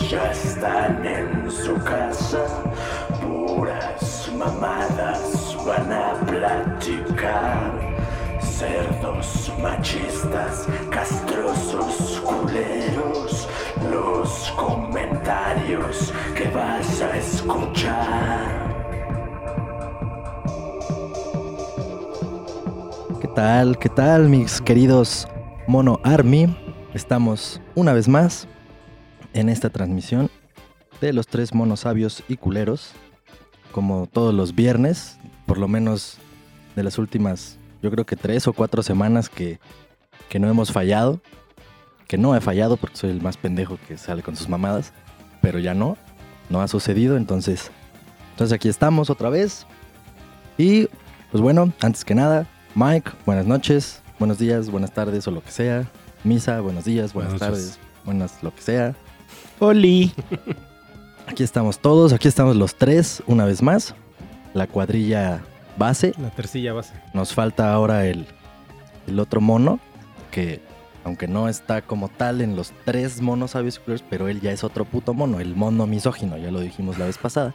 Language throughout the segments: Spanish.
ya están en su casa. Puras mamadas van a platicar. Cerdos machistas, castrosos culeros. Los comentarios que vas a escuchar. ¿Qué tal? ¿Qué tal, mis queridos Mono Army? Estamos una vez más en esta transmisión de los tres monos sabios y culeros. Como todos los viernes, por lo menos de las últimas, yo creo que tres o cuatro semanas que, que no hemos fallado. Que no he fallado porque soy el más pendejo que sale con sus mamadas. Pero ya no, no ha sucedido. Entonces, entonces aquí estamos otra vez. Y pues bueno, antes que nada, Mike, buenas noches, buenos días, buenas tardes o lo que sea. Misa, buenos días, buenas, Buenas tardes, buenas lo que sea. Oli. Aquí estamos todos, aquí estamos los tres, una vez más. La cuadrilla base. La tercilla base. Nos falta ahora el, el otro mono, que aunque no está como tal en los tres monos culeros, pero él ya es otro puto mono, el mono misógino, ya lo dijimos la vez pasada.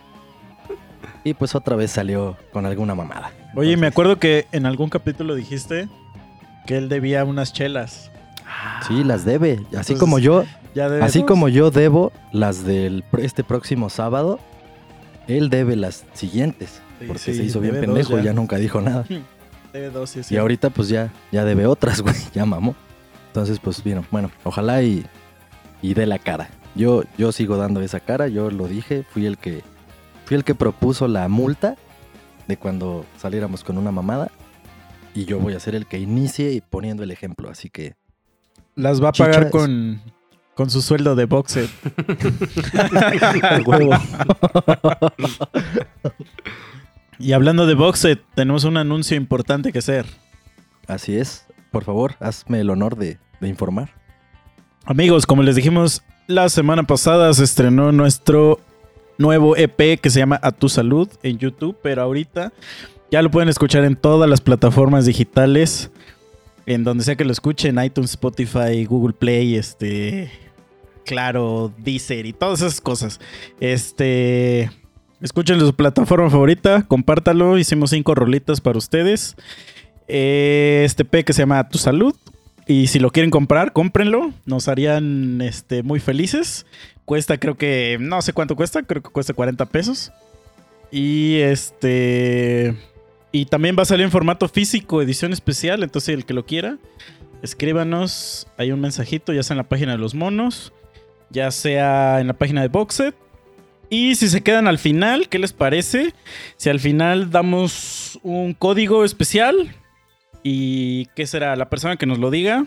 Y pues otra vez salió con alguna mamada. Oye, me acuerdo que en algún capítulo dijiste que él debía unas chelas. Sí, las debe. Así Entonces, como yo, Ya así como yo debo las del pr- este próximo sábado, él debe las siguientes. Sí, Porque sí, se hizo bien debe dos pendejo y ya. ya nunca dijo nada. Debe dos, sí, es Y ahorita pues ya, ya debe otras, güey, ya mamó. Entonces pues bueno, bueno, ojalá y, y dé la cara. Yo, yo sigo dando esa cara, yo lo dije, fui el que, fui el que propuso la multa de cuando saliéramos con una mamada. Y yo voy a ser el que inicie y poniendo el ejemplo, así que Las va a pagar Chichas. con, con su sueldo de boxer. huevo. Y hablando de boxer, tenemos un anuncio importante que hacer. Así es. Por favor, hazme el honor de, de informar. Amigos, como les dijimos la semana pasada, se estrenó nuestro nuevo EP que se llama A Tu Salud en YouTube, pero ahorita ya lo pueden escuchar en todas las plataformas digitales, en donde sea que lo escuchen, iTunes, Spotify, Google Play, este, claro, Deezer y todas esas cosas. Este, escuchen su plataforma favorita, compártalo, hicimos cinco rolitas para ustedes. Eh, Este EP que se llama Tu Salud. Y si lo quieren comprar, cómprenlo. Nos harían este, muy felices. Cuesta, creo que. No sé cuánto cuesta. Creo que cuesta 40 pesos. Y este. Y también va a salir en formato físico, edición especial. Entonces, el que lo quiera, escríbanos. Hay un mensajito, ya sea en la página de los monos, ya sea en la página de Boxet. Y si se quedan al final, ¿qué les parece? Si al final damos un código especial. ¿Y qué será? La persona que nos lo diga,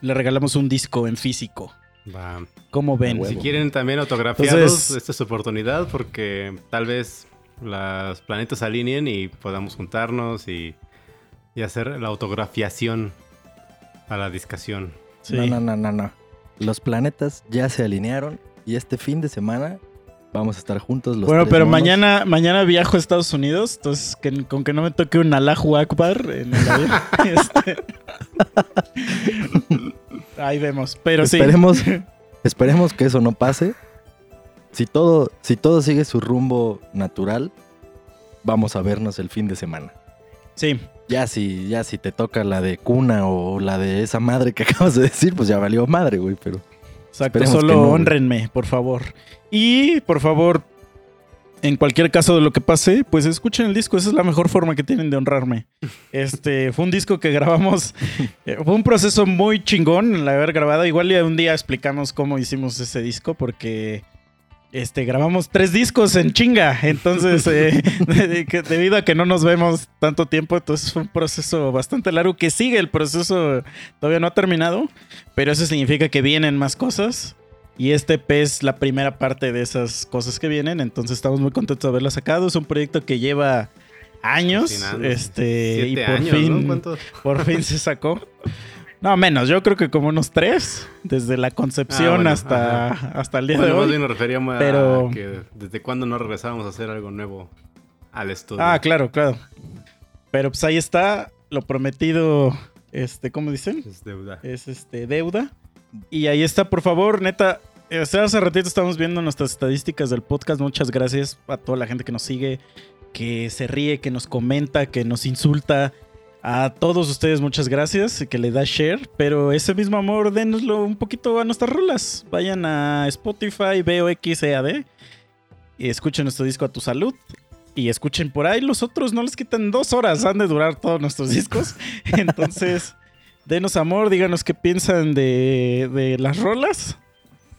le regalamos un disco en físico. Va. ¿Cómo ven? Si quieren también autografiados, Entonces- esta es su oportunidad porque tal vez los planetas se alineen y podamos juntarnos y, y hacer la autografiación a la discación. Sí. No, no, no, no, no. Los planetas ya se alinearon y este fin de semana vamos a estar juntos los bueno, tres pero monos. mañana, mañana viajo a Estados Unidos, entonces que- con que no me toque un Allahu Akbar en el avión. este. Ahí vemos, pero sí. esperemos, esperemos que eso no pase. Si todo, si todo sigue su rumbo natural, vamos a vernos el fin de semana. Sí, Ya si, ya si te toca la de cuna o la de esa madre que acabas de decir, pues ya valió madre, güey, pero Exacto, solo no, honrenme, por favor. Y, por favor, en cualquier caso de lo que pase, pues escuchen el disco. Esa es la mejor forma que tienen de honrarme. Este fue un disco que grabamos. eh, fue un proceso muy chingón el haber grabado. Igual ya un día explicamos cómo hicimos ese disco, porque este, grabamos tres discos en chinga. Entonces, eh, debido a que no nos vemos tanto tiempo, entonces fue un proceso bastante largo que sigue. El proceso todavía no ha terminado, pero eso significa que vienen más cosas. Y este EP es la primera parte de esas cosas que vienen. Entonces estamos muy contentos de haberla sacado. Es un proyecto que lleva años. Este, y por años, ¿no? fin, ¿Cuánto? por fin se sacó. No, menos, yo creo que como unos tres, desde la concepción Ah, bueno, hasta, ajá. hasta el día Bueno, de más hoy. bien nos referíamos pero- a que desde cuándo no regresábamos a hacer algo nuevo al estudio. Ah, claro, claro. Pero pues ahí está, lo prometido, este, ¿cómo dicen? Es deuda. Es este, deuda. Y ahí está, por favor, neta, Este, hace ratito estamos viendo nuestras estadísticas del podcast. Muchas gracias a toda la gente que nos sigue, que se ríe, que nos comenta, que nos insulta. A todos ustedes muchas gracias y que le da share, pero ese mismo amor dénoslo un poquito a nuestras rolas. Vayan a Spotify, VOXEAD y escuchen nuestro disco A Tu Salud. Y escuchen por ahí los otros, no les quitan dos horas, han de durar todos nuestros discos. Entonces, denos amor, díganos qué piensan de, de las rolas.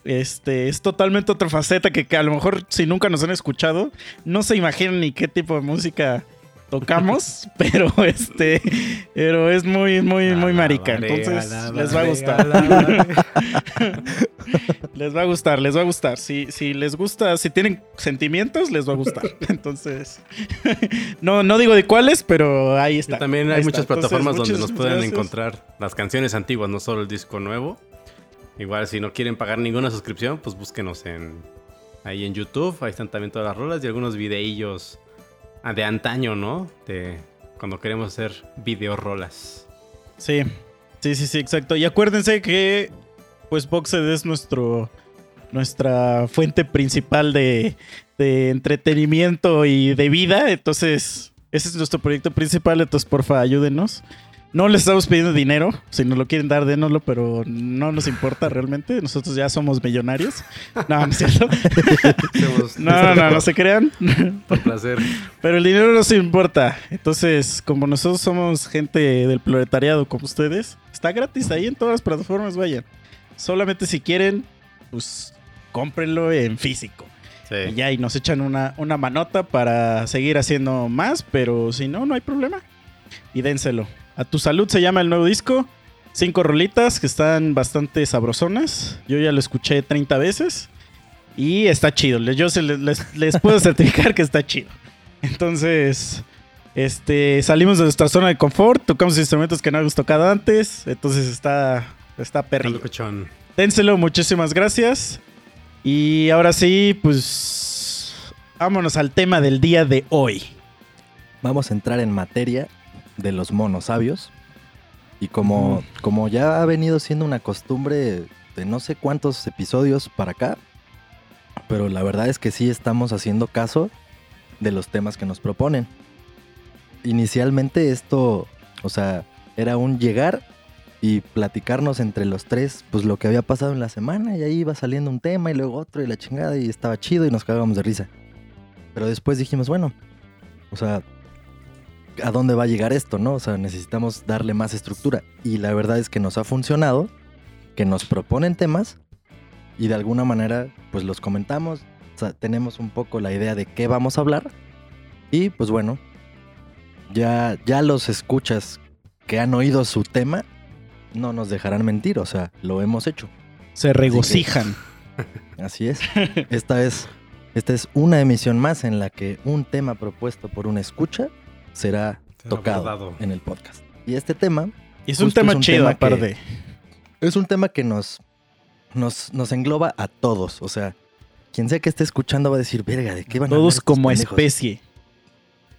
Este, es totalmente otra faceta que, que a lo mejor si nunca nos han escuchado, no se imaginan ni qué tipo de música tocamos, pero este, pero es muy, muy, muy marica. Entonces les va a gustar. les va a gustar, les va a gustar. Si, si les gusta, si tienen sentimientos, les va a gustar. Entonces, no, no digo de cuáles, pero ahí está. Y también hay muchas está. Entonces, plataformas donde muchas nos pueden gracias. encontrar las canciones antiguas, no solo el disco nuevo. Igual si no quieren pagar ninguna suscripción, pues búsquenos en ahí en YouTube. Ahí están también todas las rolas y algunos videillos de antaño, ¿no? De cuando queremos hacer video rolas. Sí, sí, sí, sí, exacto. Y acuérdense que, pues, Boxed es nuestro, nuestra fuente principal de, de entretenimiento y de vida. Entonces, ese es nuestro proyecto principal. Entonces, porfa, ayúdenos. No les estamos pidiendo dinero. Si nos lo quieren dar, dénoslo, pero no nos importa realmente. Nosotros ya somos millonarios. No, no es cierto. No, no, no, no se crean. por placer. Pero el dinero no nos importa. Entonces, como nosotros somos gente del proletariado como ustedes, está gratis ahí en todas las plataformas, vayan. Solamente si quieren, pues cómprenlo en físico. Y Sí. ya, y nos echan una, una manota para seguir haciendo más, pero si no, no hay problema. Y dénselo. A tu salud se llama el nuevo disco. Cinco rolitas que están bastante sabrosonas. Yo ya lo escuché 30 veces. Y está chido. Les- Yo se les, les- les puedo certificar que está chido. Entonces, este, salimos de nuestra zona de confort. Tocamos instrumentos que no habíamos tocado antes. Entonces está, está perrillo. Dénselo, muchísimas gracias. Y ahora sí, pues vámonos al tema del día de hoy. Vamos a entrar en materia de los monos sabios. Y como, como ya ha venido siendo una costumbre de no sé cuántos episodios para acá, pero la verdad es que sí estamos haciendo caso de los temas que nos proponen. Inicialmente esto, o sea, era un llegar y platicarnos entre los tres, pues lo que había pasado en la semana, y ahí iba saliendo un tema y luego otro y la chingada, y estaba chido y nos cagábamos de risa. Pero después dijimos, bueno, o sea, ¿a dónde va a llegar esto, no? O sea, necesitamos darle más estructura. Y la verdad es que nos ha funcionado, que nos proponen temas y de alguna manera, pues los comentamos, o sea, tenemos un poco la idea de qué vamos a hablar. Y pues bueno, ya, ya los escuchas que han oído su tema, no nos dejarán mentir, o sea, lo hemos hecho. Se regocijan. Así es. Esta es, esta es una emisión más en la que un tema propuesto por una escucha será Será tocado abordado. en el podcast. Y este tema Y es un tema es un chido, tema que- aparte. es un tema que nos, nos, nos engloba a todos. O sea, quien sea que esté escuchando va a decir, verga, ¿de qué van a hablar Todos como pendejos?" especie.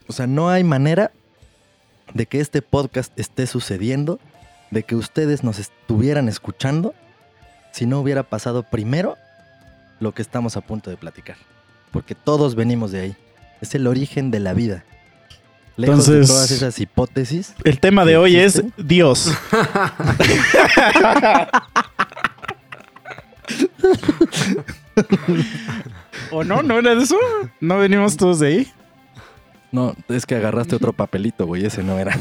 O sea, no hay manera de que este podcast esté sucediendo, de que ustedes nos estuvieran escuchando, si no hubiera pasado primero lo que estamos a punto de platicar. Porque todos venimos de ahí. Es el origen de la vida. Lejos de Entonces- todas esas hipótesis, El tema de ¿Qué hoy es? Dios. ¿O no? ¿No era de eso? ¿No venimos todos de ahí? no, es que agarraste otro papelito, güey, ese no era.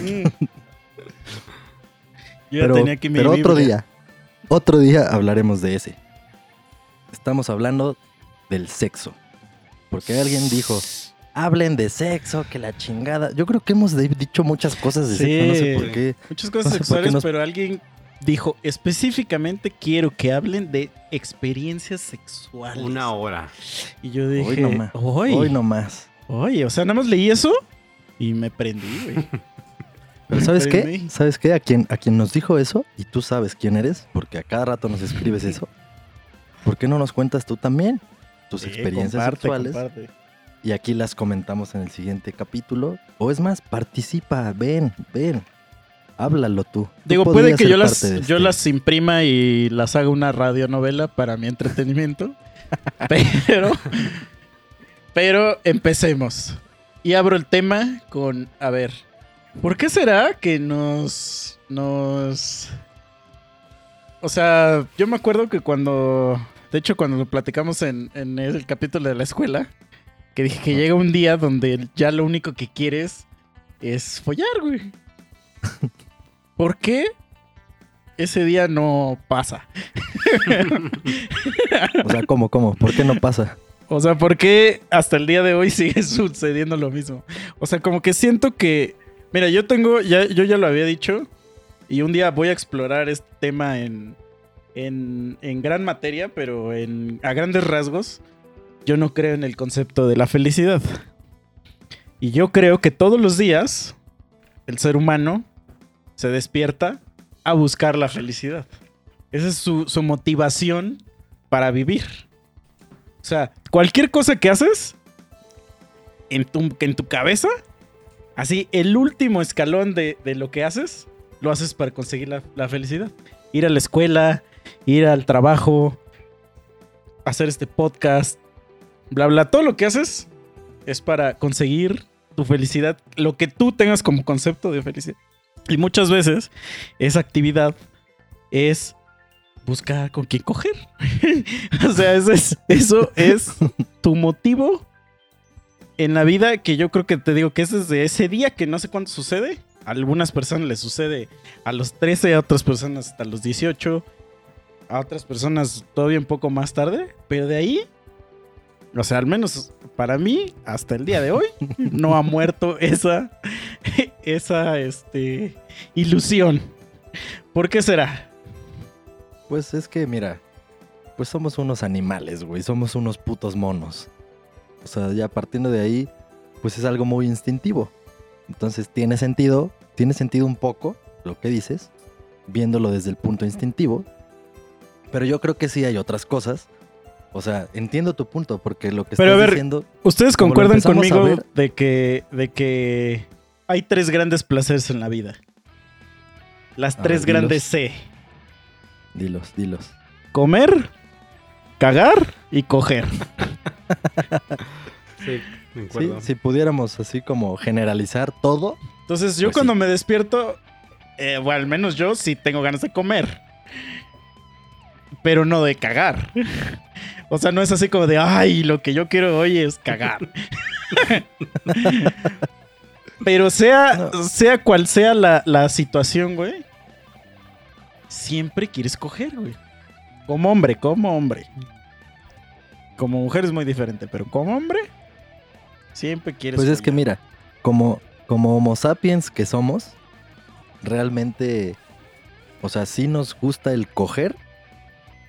Yo ya pero tenía aquí mi pero otro día, otro día hablaremos de ese. Estamos hablando del sexo. Porque alguien dijo, hablen de sexo, que la chingada. Yo creo que hemos dicho muchas cosas de Sí. sexo, no sé por qué. Muchas cosas No sé sexuales, nos- pero alguien dijo específicamente quiero que hablen de experiencias sexuales. Una hora. Y yo dije, Hoy nomás. "Oy, Hoy nomás. oye, o sea, nada más leí eso y me prendí, güey. Pero ¿sabes qué? ¿Sabes qué? A quien, a quien nos dijo eso, y tú sabes quién eres, porque a cada rato nos escribes eso, ¿por qué no nos cuentas tú también tus Sí, experiencias comparte, sexuales? comparte. Y aquí las comentamos en el siguiente capítulo. O es más, participa, ven, ven. Háblalo tú. Tú Digo, puede que las, yo este- las imprima y las haga una radionovela para mi entretenimiento. pero, pero empecemos. Y abro el tema con, a ver, ¿por qué será que nos, nos... O sea, yo me acuerdo que cuando, de hecho cuando lo platicamos en, en el capítulo de la escuela, que dije que llega un día donde ya lo único que quieres es follar, güey. ¿Por qué ese día no pasa? O sea, ¿cómo, cómo? ¿Por qué no pasa? O sea, ¿por qué hasta el día de hoy sigue sucediendo lo mismo? O sea, como que siento que. Mira, yo tengo. Ya, yo ya lo había dicho. Y un día voy a explorar este tema en. En, en gran materia, pero en, a grandes rasgos. Yo no creo en el concepto de la felicidad. Y yo creo que todos los días. El ser humano se despierta a buscar la felicidad. Esa es su, motivación para vivir. O sea, cualquier cosa que haces en tu, en tu cabeza, así, el último escalón de, de lo que haces, lo haces para conseguir la, la felicidad. Ir a la escuela, ir al trabajo, hacer este podcast, bla, bla. Todo lo que haces es para conseguir tu felicidad, lo que tú tengas como concepto de felicidad. Y muchas veces esa actividad es buscar con quién coger. o sea, eso es, eso es tu motivo en la vida que yo creo que te digo que es desde ese día que no sé cuánto sucede. A algunas personas les sucede a los 13, a otras personas hasta los 18, a otras personas todavía un poco más tarde, pero de ahí, o sea, al menos para mí, hasta el día de hoy, no ha muerto esa, esa, este, ilusión. ¿Por qué será? Pues es que, mira, pues somos unos animales, güey. Somos unos putos monos. O sea, ya partiendo de ahí, pues es algo muy instintivo. Entonces tiene sentido, tiene sentido un poco lo que dices, viéndolo desde el punto instintivo. Pero yo creo que sí hay otras cosas. O sea, entiendo tu punto, porque lo que Pero, estás a ver, diciendo. ¿Ustedes concuerdan conmigo ver- de que, de que hay tres grandes placeres en la vida? Las tres ver, grandes C. Dilos, dilos. Comer, cagar y coger. Sí, me Sí, acuerdo. si pudiéramos así como generalizar todo, Entonces yo Pues cuando sí. me despierto, eh, bueno, al menos yo sí tengo ganas de comer. Pero no de cagar. O sea, no es así como de, ay, lo que yo quiero hoy es cagar. Pero sea, sea cual sea la, la situación, güey, siempre quieres coger, güey. Como hombre, como hombre. Como mujer es muy diferente, pero como hombre, siempre quieres Pues es que mira, como, como Homo sapiens que somos, realmente, o sea, sí nos gusta el coger.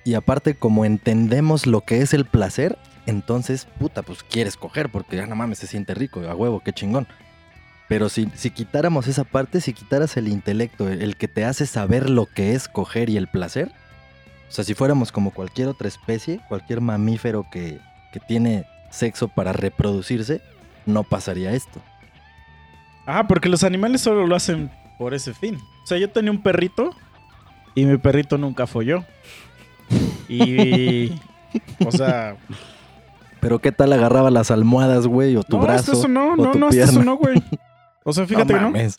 Y aparte, como entendemos lo que es el placer, entonces, puta, pues quieres coger, porque ya no mames, se siente rico, a huevo, qué chingón. Pero si, si quitáramos esa parte, si quitaras el intelecto, el, que te hace saber lo que es coger y el placer, o sea, si fuéramos como cualquier otra especie, cualquier mamífero que, que tiene sexo para reproducirse, no pasaría esto. Ajá, porque los animales solo lo hacen por ese fin. O sea, yo tenía un perrito y mi perrito nunca folló. Y. o sea. Pero qué tal agarraba las almohadas, güey, o tu no, brazo. hasta eso no, o no, tu no, hasta eso no, güey. O sea, fíjate no que no.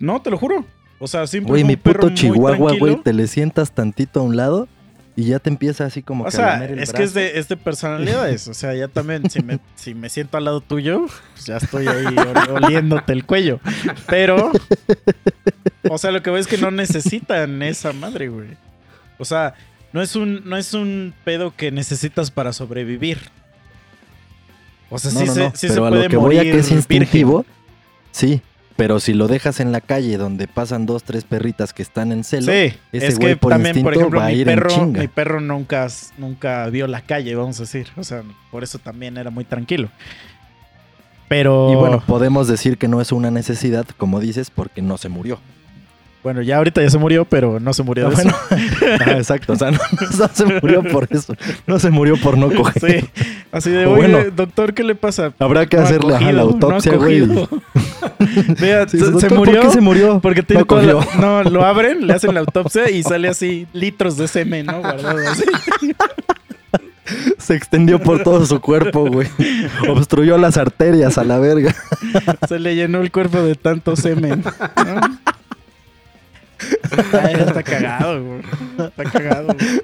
No, te lo juro. O sea, siempre Güey, mi puto chihuahua, güey, te le sientas tantito a un lado y ya te empieza así como O a sea, el es que es brazo. de, es de personalidades. O sea, ya también, si me, si me siento al lado tuyo, pues ya estoy ahí ol- oliéndote el cuello. Pero, o sea, lo que veo es que no necesitan esa madre, güey. O sea, no es un, no es un pedo que necesitas para sobrevivir. O sea, No, sí, no, se, sí se pero a puede lo que voy a morir que es instintivo, sí. Pero si lo dejas en la calle donde pasan dos, tres perritas que están en celo, Sí, ese es güey que por también, por instinto ejemplo, va a mi ir en perro, chinga. mi perro nunca, nunca vio la calle, vamos a decir. O sea, por eso también era muy tranquilo. Pero y bueno, podemos decir que no es una necesidad, como dices, porque no se murió. Bueno, ya ahorita ya se murió, pero no se murió de Ah, eso. Ah, exacto, o sea, no, no se murió por eso, no se murió por no coger. Sí, así de, oye, bueno. doctor, ¿qué le pasa? Habrá que No ha hacerle la cogido, no autopsia, güey. cogido". Vea, Sí, se, murió. ¿Por qué se murió? Porque tiene No la-. No, lo abren, le hacen la autopsia y sale así litros de semen, ¿no? Guardado así. Se extendió por todo su cuerpo, güey. Obstruyó las arterias a la verga. Se le llenó el cuerpo de tanto semen. ¿no? Ay, está cagado, güey. Está cagado. güey.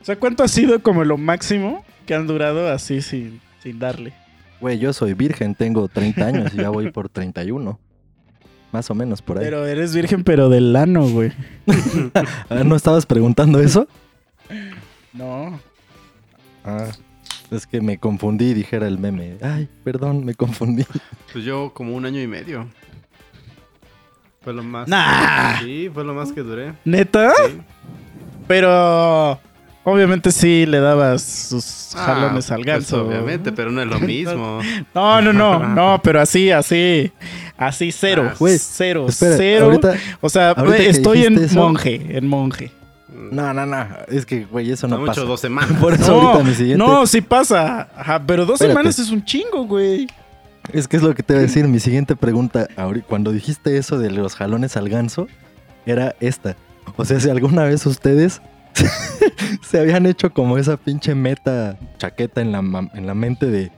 O sea, ¿cuánto ha sido como lo máximo que han durado así sin, sin darle? Güey, yo soy virgen, tengo 30 años y ya voy por 31. Más o menos por ahí. Pero eres virgen, pero del ano, güey. Ah, ¿No estabas preguntando eso? No. Ah, es que me confundí, dijera el meme. Ay, perdón, me confundí. Pues yo como un año y medio. Fue lo más. Nah. Sí, fue lo más que duré. ¿Neta? Sí. Pero obviamente sí le dabas sus Ah, jalones al pues, ganso. obviamente, pero no es lo mismo. No, no, no, no, pero así, así, así cero, Ah, güey, cero, Espera, cero. ahorita... o sea, estoy en eso- monje, en monje. No, no, no. Es que, güey, eso No no, mucho, pasa. dos semanas. Por eso No, ahorita mi siguiente... no, sí pasa. Ajá, pero dos Espérate. semanas es un chingo, güey. Es que es lo que te iba a decir. Mi siguiente pregunta, cuando dijiste eso de los jalones al ganso, era esta. O sea, si alguna vez ustedes se habían hecho como esa pinche meta chaqueta en la, en la mente de,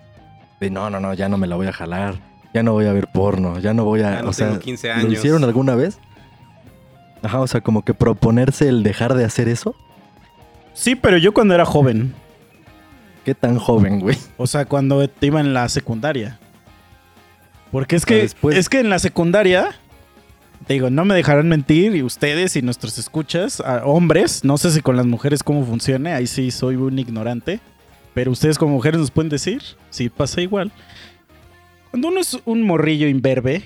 de no, no, no, ya no me la voy a jalar, ya no voy a ver porno, ya no voy a... Ya no o sea, tengo 15 ¿Lo años. hicieron alguna vez? Ajá, o sea, como que proponerse el dejar de hacer eso. Sí, pero yo cuando era joven. ¿Qué tan joven, güey? O sea, cuando te iba en la secundaria. Porque es que, después. es que en la secundaria, digo, no me dejarán mentir, y ustedes y nuestros escuchas, a hombres, no sé si con las mujeres cómo funcione, ahí sí soy un ignorante, pero ustedes como mujeres nos pueden decir, sí pasa igual. Cuando uno es un morrillo imberbe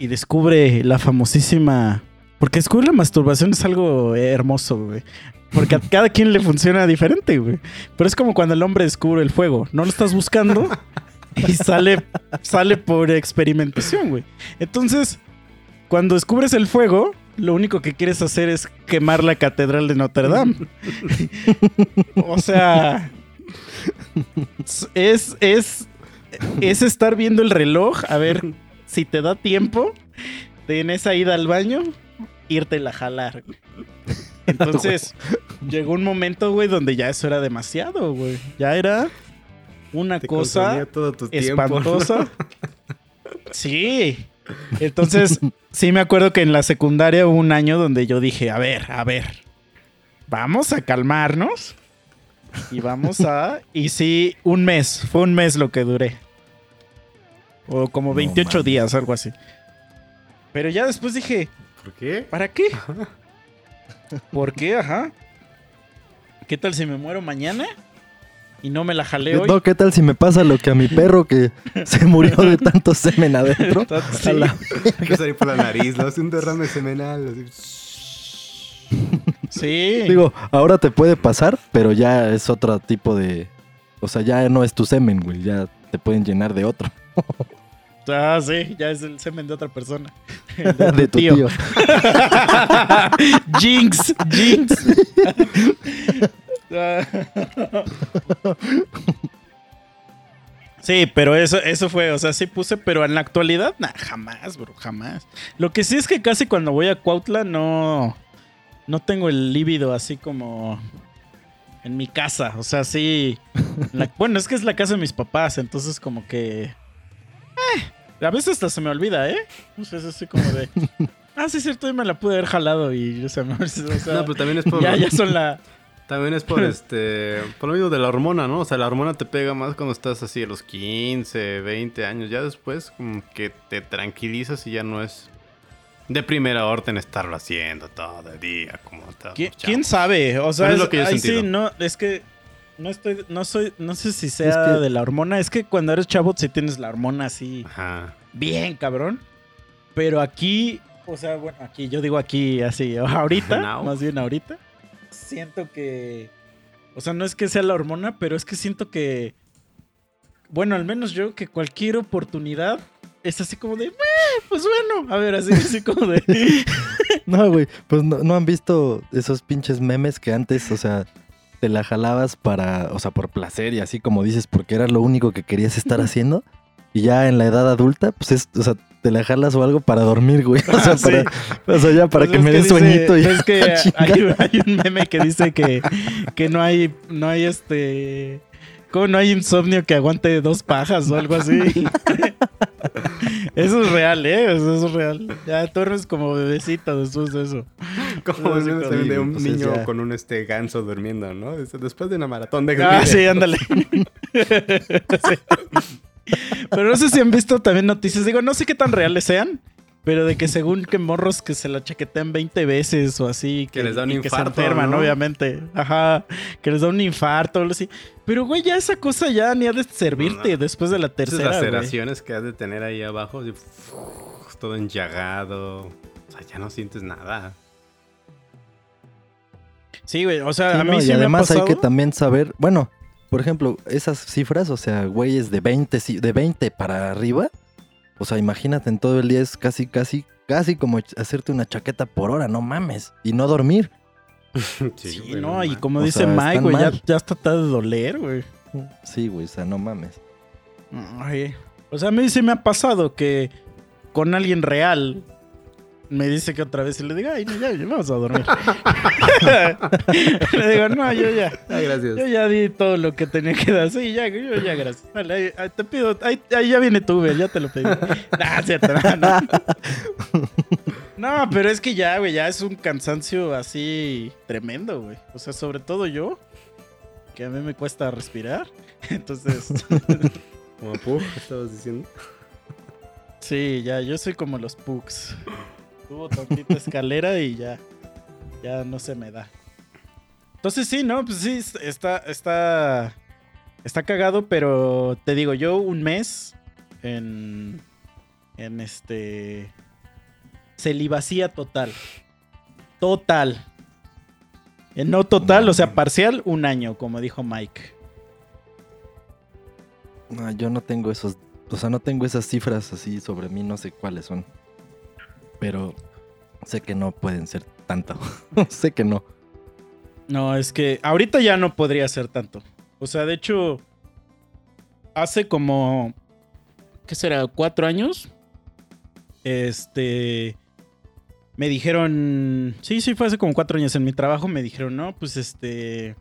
y descubre la famosísima... Porque descubrir la masturbación es algo hermoso, güey. Porque a cada quien le funciona diferente, güey. Pero es como cuando el hombre descubre el fuego. No lo estás buscando y sale, sale por experimentación, güey. Entonces, cuando descubres el fuego, lo único que quieres hacer es quemar la catedral de Notre Dame. o sea, es, es, es estar viendo el reloj a ver si te da tiempo de en esa ida al baño irte a jalar. Entonces, llegó un momento, güey, donde ya eso era demasiado, güey. Ya era una Te cosa consumía todo tu tiempo. espantosa. Sí. Entonces, sí me acuerdo que en la secundaria hubo un año donde yo dije, a ver, a ver, vamos a calmarnos y vamos a... Y sí, un mes, fue un mes lo que duré. O como No 28 mames. días, algo así. Pero ya después dije, ¿Por qué? ¿para qué? ¿Por qué? Ajá. ¿Qué tal si me muero mañana? Y no me la jalé hoy. No, ¿qué tal si me pasa lo que a mi perro que se murió de tanto semen adentro? Sí. A la- Que salir por la nariz, ¿no? Hace un derrame seminal. así. Sí. Digo, ahora te puede pasar, pero ya es otro tipo de... O sea, ya no es tu semen, güey. Ya te pueden llenar de otro. Ah, sí, ya es el semen de otra persona. De tu tío. Jinx, Jinx. sí, pero eso, eso fue, o sea, sí puse, pero en la actualidad, nah, jamás, bro, jamás. Lo que sí es que casi cuando voy a Cuautla no, no tengo el líbido así como en mi casa. O sea, sí. la- bueno, es que es la casa de mis papás, entonces como que. eh, a veces hasta se me olvida, ¿eh? O sea, es así como de. Ah, sí, es cierto, yo me la pude haber jalado y o sea, me- o sea, No, pero también es por... ya, ya son la. También es por este... Por lo mismo de la hormona, ¿no? O sea, la hormona te pega más cuando estás así a los 15, 20 años. Ya después como que te tranquilizas y ya no es de primera orden estarlo haciendo todo el día como todos ¿Quién, sabe? O sea, Pero es es- lo que yo ahí sí, no, es que no estoy, no soy, no sé si sea Es que- de la hormona. Es que cuando eres chavo sí tienes la hormona así Ajá. bien, cabrón. Pero aquí, o sea, bueno, aquí, yo digo aquí así, ahorita, Now. más bien ahorita, siento que, o sea, no es que sea la hormona, pero es que siento que, bueno, al menos yo, que cualquier oportunidad es así como de, "Eh, pues bueno, a ver, así, así como de... No, güey, pues no, no han visto esos pinches memes que antes, o sea, te la jalabas para, o sea, por placer y así como dices, porque era lo único que querías estar haciendo. Y ya en la edad adulta, pues es, o sea, te la jalas o algo para dormir, güey. O sea, Ah, sí. para, o sea, ya para Pues que me dé dice- sueñito y Es que hay, hay un meme que dice que, que no hay, no hay este. ¿Cómo no hay insomnio que aguante dos pajas o algo así? eso es real, ¿eh? Eso es real. Ya duermes como bebecito después de eso. Como sí, de un entonces niño ya. con un este ganso durmiendo, ¿no? Después de una maratón de Ah, sí, ándale. Sí. Pero no sé si han visto también noticias. Digo, no sé qué tan reales sean. Pero de que según que morros que se la chaquetean 20 veces o así. Que les da un y que infarto, se enferman, ¿no? obviamente. Ajá. Que les da un infarto o algo así. Pero, güey, ya esa cosa ya ni ha de servirte No. después de la Esas tercera, güey. laceraciones que has de tener ahí abajo, así, todo enllagado. O sea, ya no sientes nada. Sí, güey. O sea, Sí, a mí no, sí y me ha además hay que también saber, bueno, por ejemplo, esas cifras, o sea, güeyes de 20, ci- de 20 para arriba, o sea, imagínate en todo el día es casi, casi, casi como hacerte una chaqueta por hora, no mames, y no dormir. Sí, no, y como O dice sea, Mike, güey, ya, ya hasta te ha de doler, güey. Sí, güey, o sea, no mames. Ay, o sea, a mí sí me ha pasado que con alguien real me dice que otra vez y le digo, ay, no, ya, ya vamos a dormir. le digo, no, yo ya. Ay, gracias. Yo ya di todo lo que tenía que dar. Sí, ya, yo ya, gracias. Vale, ahí- ahí te pido, ahí, ahí ya viene tu Uber, ya te lo pedí. Nah, cierto, no, no. No, pero es que ya, güey, ya es un cansancio así tremendo, güey. O sea, sobre todo yo, que a mí me cuesta respirar. Entonces, Como puf, estabas diciendo. Sí, ya, yo soy como los pugs. Tuvo tantita escalera y ya, ya no se me da. Entonces sí, no, pues sí, está, está, está cagado, pero te digo, yo un mes en, en este, celibacía total. Total. En no total, o sea, parcial, un año, como dijo Mike. No, yo no tengo esos, o sea, no tengo esas cifras así sobre mí, no sé cuáles son. Pero sé que no pueden ser tanto. sé que no. No, es que ahorita ya no podría ser tanto. O sea, de hecho, hace como, ¿qué será? ¿Cuatro años? Este, me dijeron, sí, sí, fue hace como cuatro años en mi trabajo, me dijeron, no, pues este,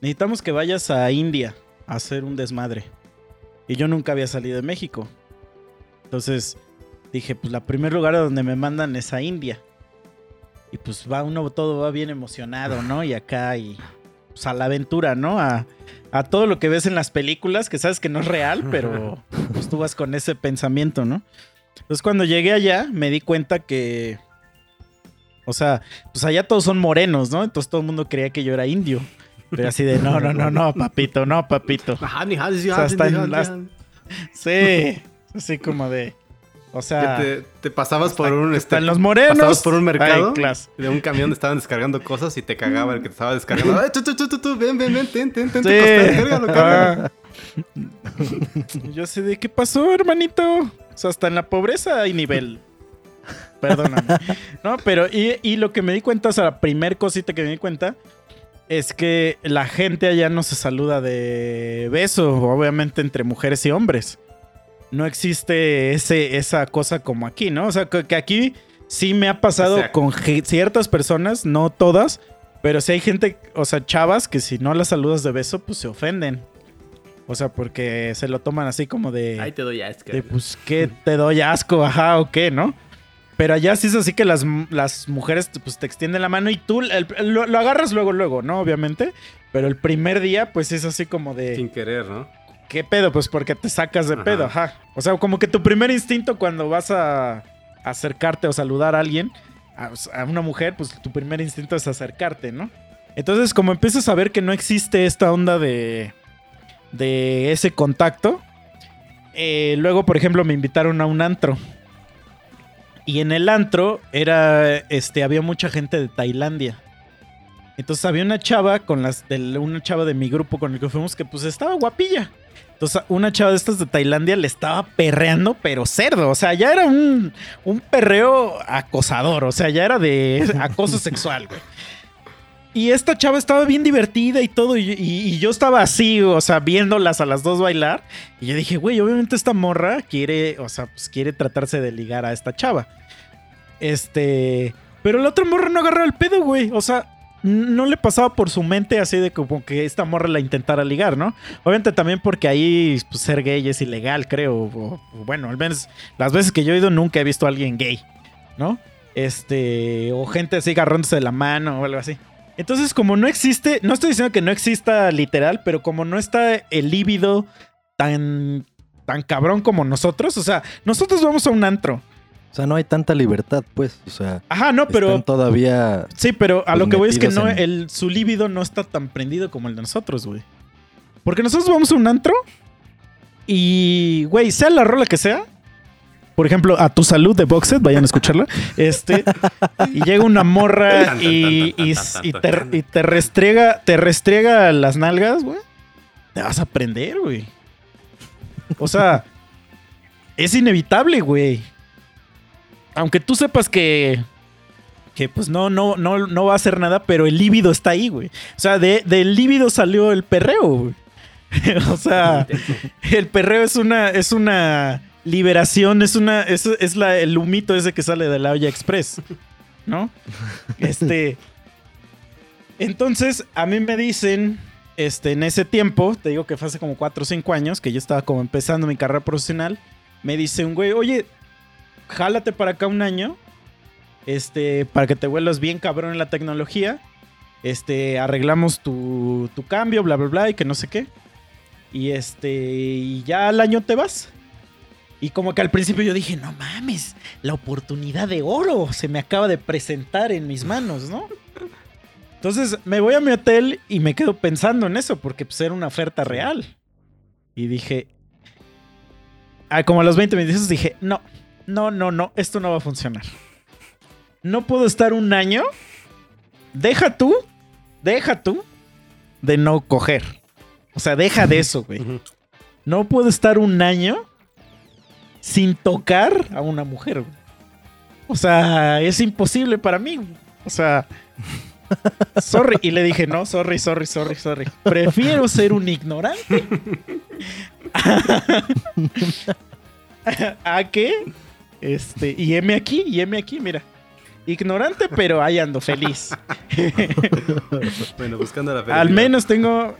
necesitamos que vayas a India a hacer un desmadre. Y yo nunca había salido de México. Entonces dije, pues la primer lugar a donde me mandan es a India. Y pues va uno, todo va bien emocionado, ¿no? Y acá y pues a la aventura, ¿no? A, a todo lo que ves en las películas, que sabes que no es real, pero pues tú vas con ese pensamiento, ¿no? Entonces cuando llegué allá me di cuenta que, o sea, pues allá todos son morenos, ¿no? Entonces todo el mundo creía que yo era indio. Pero así de, no, no, no, no, papito, no, papito. O sea, está sí, en las-. Sí, así como de, o sea... Que te, te pasabas por un... este, Están los morenos. Pasabas por un mercado Ay, de un camión donde estaban descargando cosas y te cagaba el que te estaba descargando. ¡Ay, tú, tú, tú! ¡Ven, ven, ven! ¡Ten, ten, ten! Sí. cárgalo, cárgalo! Yo sé de qué pasó, hermanito. O sea, hasta en la pobreza hay nivel. Perdóname. No, pero y, y lo que me di cuenta, o sea, la primer cosita que me di cuenta es que la gente allá no se saluda de beso, obviamente entre mujeres y hombres. No existe ese, esa cosa como aquí, ¿no? O sea, que, que aquí sí me ha pasado con ciertas personas, no todas, pero sí hay gente, o sea, chavas que si no las saludas de beso, pues se ofenden. O sea, porque se lo toman así como de... Ahí te doy asco. De, pues, ¿qué te doy asco? Ajá, o qué, ¿no? Pero allá sí es así que las, las mujeres pues, te extienden la mano y tú el- lo, lo agarras luego, luego, ¿no? Obviamente. Pero el primer día, pues es así como de. Sin querer, ¿no? ¿Qué pedo? Pues porque te sacas de Ajá. pedo, ajá. O sea, como que tu primer instinto cuando vas a acercarte o saludar a alguien, a, a una mujer, pues tu primer instinto es acercarte, ¿no? Entonces, como empiezas a ver que no existe esta onda de, de ese contacto, eh, luego, por ejemplo, me invitaron a un antro. Y en el antro era, este, había mucha gente de Tailandia. Entonces había una chava con las de una chava de mi grupo con el que fuimos que pues estaba guapilla. Entonces una chava de estas de Tailandia le estaba perreando, pero cerdo. O sea, ya era un, un perreo acosador. O sea, ya era de acoso sexual, güey. Y esta chava estaba bien divertida y todo. Y, y- y yo estaba así, o sea, viéndolas a las dos bailar. Y yo dije, güey, obviamente esta morra quiere, o sea, pues quiere tratarse de ligar a esta chava. Este. Pero la otra morra no agarraba el pedo, güey. O sea, no le pasaba por su mente así de como que esta morra la intentara ligar, ¿no? Obviamente también porque ahí pues, ser gay es ilegal, creo. O, bueno, al menos las veces que yo he ido nunca he visto a alguien gay, ¿no? Este. O gente así agarrándose de la mano o algo así. Entonces, como no existe, no estoy diciendo que no exista literal, pero como no está el líbido tan, tan cabrón como nosotros, o sea, nosotros vamos a un antro. O sea, no hay tanta libertad, pues. O sea, Ajá, no, pero están todavía. Sí, pero a pues, lo que voy es que no, en- el, su líbido no está tan prendido como el de nosotros, güey. Porque nosotros vamos a un antro y, güey, sea la rola que sea. Por ejemplo, a tu salud de Boxet, vayan a escucharla. Este, y llega una morra y, y, y te, y te restriega, te restriega las nalgas, güey. Te vas a prender, güey. O sea, es inevitable, güey. Aunque tú sepas que que pues no, no, no, no va a hacer nada, pero el líbido está ahí, güey. O sea, de, del líbido salió el perreo, güey. o sea, el perreo es una, es una liberación, es una, es, es la, el humito ese que sale de la olla express, ¿no? Este. Entonces, a mí me dicen, este, en ese tiempo, te digo que fue hace como 4 o 5 años, que yo estaba como empezando mi carrera profesional, me dice un güey, oye, jálate para acá un año este, para que te vuelvas bien cabrón en la tecnología. Este, arreglamos tu, tu cambio, bla, bla, bla, y que no sé qué. Y este, y ya al año te vas. Y como que al principio yo dije, no mames, la oportunidad de oro se me acaba de presentar en mis manos, ¿no? Entonces me voy a mi hotel y me quedo pensando en eso, porque pues era una oferta real. Y dije, ah, como a los 20 minutos dije, no, no, no, no, esto no va a funcionar no puedo estar un año. Deja tú, deja tú de no coger. O sea, deja de eso, güey. No puedo estar un año sin tocar a una mujer. güey. O sea, es imposible para mí. güey. O sea, sorry. Y le dije, no, sorry, sorry, sorry, sorry. Prefiero ser un ignorante. ¿A qué? Este, y heme aquí, y heme aquí, mira. Ignorante, pero ahí ando, feliz. Bueno, buscando la Al felicidad. menos tengo.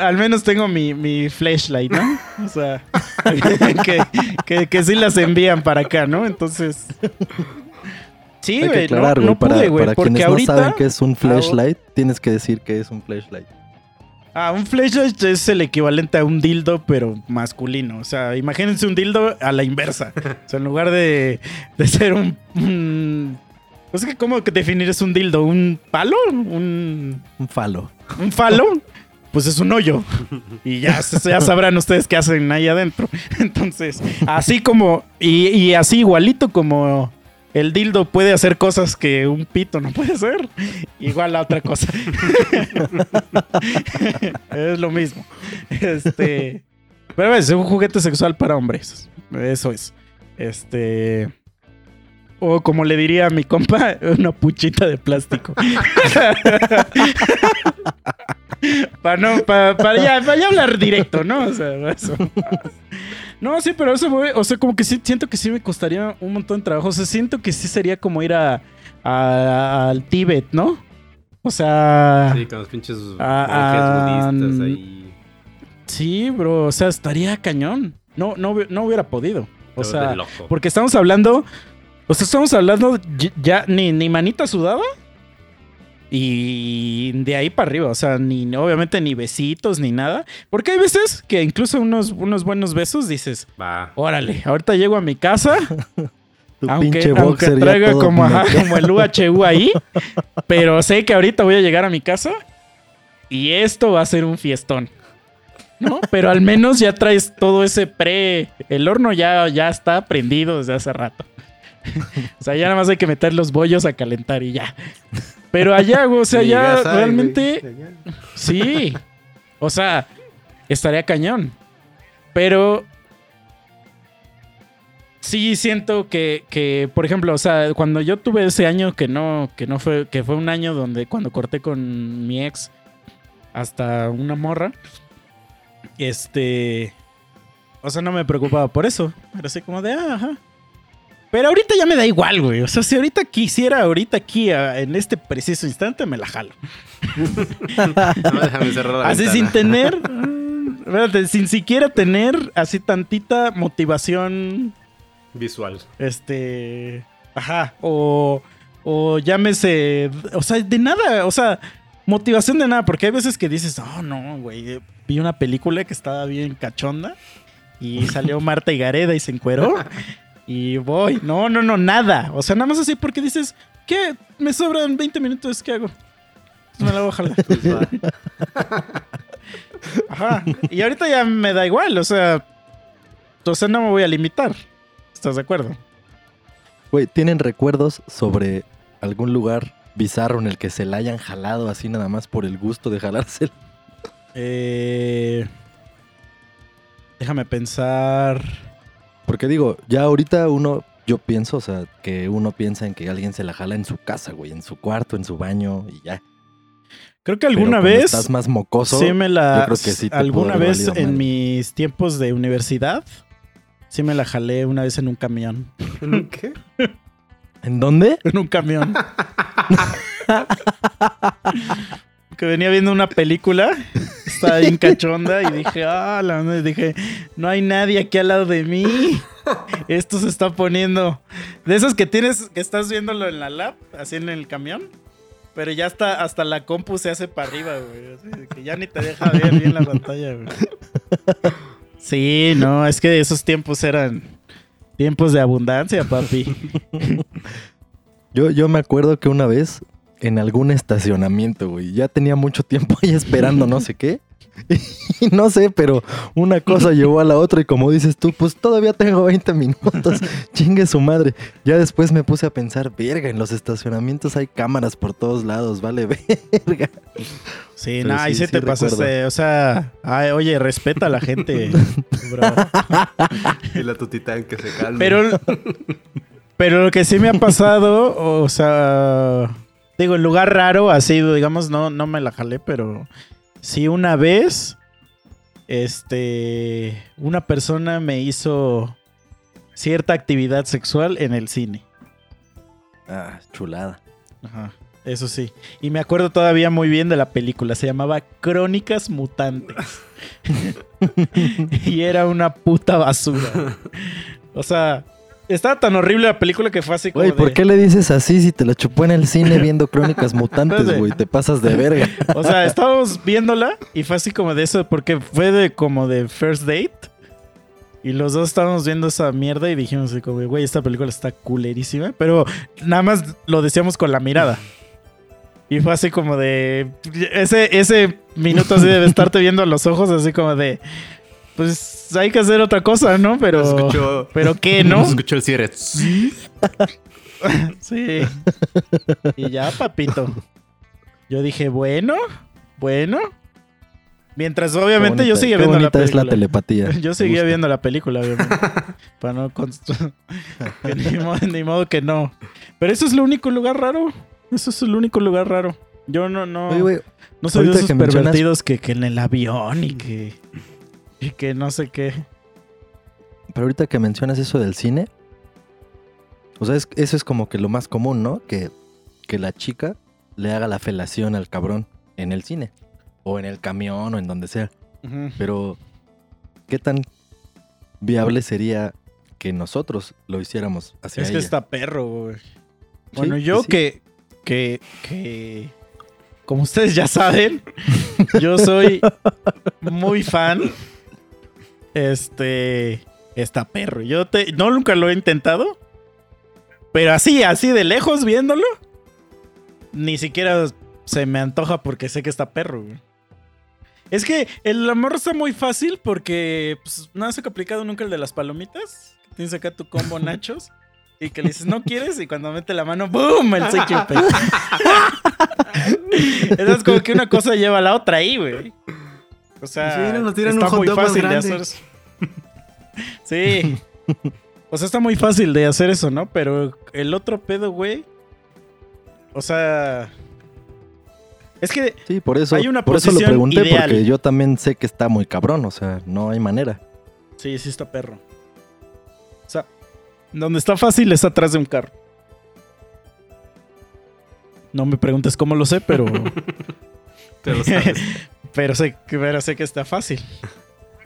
Al menos tengo mi, mi flashlight, ¿no? O sea, que, que, que sí las envían para acá, ¿no? Entonces. Sí, güey, no, no para, pude, güey, para porque quienes ahorita. no saben qué es un flashlight, tienes que decir que es un flashlight. Ah, un flashlight es el equivalente a un dildo, pero masculino. O sea, imagínense un dildo a la inversa. O sea, en lugar de, de ser un. un pues que, ¿cómo definir es un dildo? ¿Un palo? ¿Un, Un falo. un falo? Pues es un hoyo. Y ya, ya sabrán ustedes qué hacen ahí adentro. Entonces, así como. Y, y así igualito como. El dildo puede hacer cosas que un pito no puede hacer. Igual la otra cosa. es lo mismo. Este. Pero es un juguete sexual para hombres. Eso es. Este. O como le diría a mi compa, una puchita de plástico. para no, para, ya, hablar directo, ¿no? O sea, eso. No, sí, pero eso, güey, o sea, como que sí, siento que sí me costaría un montón de trabajo. O sea, siento que sí sería como ir a, a- al Tíbet, ¿no? O sea, Sí, con los pinches budistas ah, ahí. sí, bro, o sea, estaría cañón. No, no, no hubiera podido. O sea, porque estamos hablando, o sea, estamos hablando ya ni, ni manita sudada y de ahí para arriba, o sea, ni obviamente ni besitos ni nada, porque hay veces que incluso unos, unos buenos besos dices, Va. órale, ahorita llego a mi casa, Tu aunque, pinche aunque traiga como, ajá, como el UHU ahí, pero sé que ahorita voy a llegar a mi casa y esto va a ser un fiestón. ¿No? Pero al menos ya traes todo ese pre. El horno ya, ya está prendido desde hace rato. o sea, ya nada más hay que meter los bollos a calentar y ya. Pero allá, o sea, ya realmente. güey. Sí. O sea, estaría cañón. Pero. sí siento que, que, por ejemplo, o sea, cuando yo tuve ese año que no, que no fue, que fue un año donde cuando corté con mi ex hasta una morra, este, o sea, no me preocupaba por eso. Era así como de, ah, ajá. Pero ahorita ya me da igual, güey. O sea, si ahorita quisiera, ahorita aquí, en este preciso instante, me la jalo. No, déjame cerrar la Así ventana. sin tener, mm, espérate, sin siquiera tener así tantita motivación Visual. Este. Ajá. O. O llámese. O sea, de nada. O sea, motivación de nada. Porque hay veces que dices, oh, no, güey. Vi una película que estaba bien cachonda. Y salió Marta y Gareda y se encueró. Y voy. No, no, no, nada. O sea, nada más así porque dices, ¿qué? Me sobran 20 minutos. ¿Qué hago? Pues me la voy a jalar. Pues. Ajá. Y ahorita ya me da igual. O sea. O sea, no me voy a limitar. ¿Estás de acuerdo? Güey, ¿tienen recuerdos sobre algún lugar bizarro en el que se la hayan jalado así nada más por el gusto de jalársela? Eh, déjame pensar. Porque digo, ya ahorita uno, yo pienso, o sea, que uno piensa en que alguien se la jala en su casa, güey, en su cuarto, en su baño y ya. Creo que alguna vez. Estás más mocoso. Sí me la. yo creo que sí alguna vez en mis tiempos de universidad. Sí me la jalé una vez en un camión. ¿Qué? ¿En dónde? En un camión. que venía viendo una película. Estaba bien cachonda y dije, ah, la onda", y dije, no hay nadie aquí al lado de mí. Esto se está poniendo. De esos que tienes, que estás viéndolo en la lab, así en el camión. Pero ya está, hasta la compu se hace para arriba, güey. que ya ni te deja ver bien la pantalla, güey. Sí, no, es que esos tiempos eran tiempos de abundancia, papi. Yo, yo me acuerdo que una vez en algún estacionamiento, güey, ya tenía mucho tiempo ahí esperando no sé qué. Y no sé, pero una cosa llevó a la otra y como dices tú, pues todavía tengo 20 minutos, chingue su madre. Ya después me puse a pensar, verga, en los estacionamientos hay cámaras por todos lados, vale, verga. Sí, no, ahí sí, se sí te recuerdo. pasaste. O sea, ay, oye, respeta a la gente, bro. Y la tutitán que se calme. Pero, pero lo que sí me ha pasado, o sea, digo, el lugar raro ha sido, digamos, no, no me la jalé, pero sí una vez, este, una persona me hizo cierta actividad sexual en el cine. Ah, chulada. Ajá, eso sí. Y me acuerdo todavía muy bien de la película. Se llamaba Crónicas Mutantes. y era una puta basura. O sea, estaba tan horrible la película que fue así como. Güey, ¿por de- qué le dices así si te la chupó en el cine viendo crónicas mutantes, güey? Te pasas de verga. O sea, estábamos viéndola y fue así como de eso, porque fue de como de first date. Y los dos estábamos viendo esa mierda y dijimos así como, güey, esta película está culerísima. Pero nada más lo decíamos con la mirada. Y fue así como de... Ese, ese minuto así debe estarte viendo a los ojos así como de... Pues hay que hacer otra cosa, ¿no? Pero... Escuchó, Pero qué, ¿no? se escuchó el cierre. Sí. Y ya, papito. Yo dije, bueno, bueno. Mientras obviamente yo seguía viendo la bonita es la película. telepatía. Yo seguía viendo la película, obviamente. para no ni, modo, ni modo que no. Pero eso es el único lugar raro. Eso es el único lugar raro. Yo no, no. Oye, güey, no soy de esos que mencionas- pervertidos que, que en el avión y que. Y que no sé qué. pero ahorita que mencionas eso del cine, o sea, es- eso es como que lo más común, ¿no? Que, que la chica le haga la felación al cabrón en el cine, o en el camión, o en donde sea. Pero, ¿qué tan viable sería que nosotros lo hiciéramos hacia Es que ella? está perro, güey. Bueno, sí, yo sí. que, que, que, como ustedes ya saben, yo soy muy fan. Este, está perro. Yo te, no nunca lo he intentado, pero así, así de lejos viéndolo, ni siquiera se me antoja porque sé que está perro. güey. Es que el amor está muy fácil porque pues, no has aplicado nunca el de las palomitas. Tienes acá tu combo nachos. Y que le dices, no quieres, y cuando mete la mano, ¡boom! El CQP. Entonces, como que una cosa lleva a la otra ahí, güey. O sea, Sí, nos tiran está un muy fácil de grande. hacer. eso. Sí. O sea, está muy fácil de hacer eso, ¿no? Pero el otro pedo, güey. O sea. Es que Sí, por eso, Hay una por eso lo pregunté, ideal. porque yo también sé que está muy cabrón, o sea, no hay manera. Sí, sí está perro. O sea, donde está fácil es atrás de un carro. No me preguntes cómo lo sé, pero, Te lo sabes. pero, sé, que- pero sé que está fácil.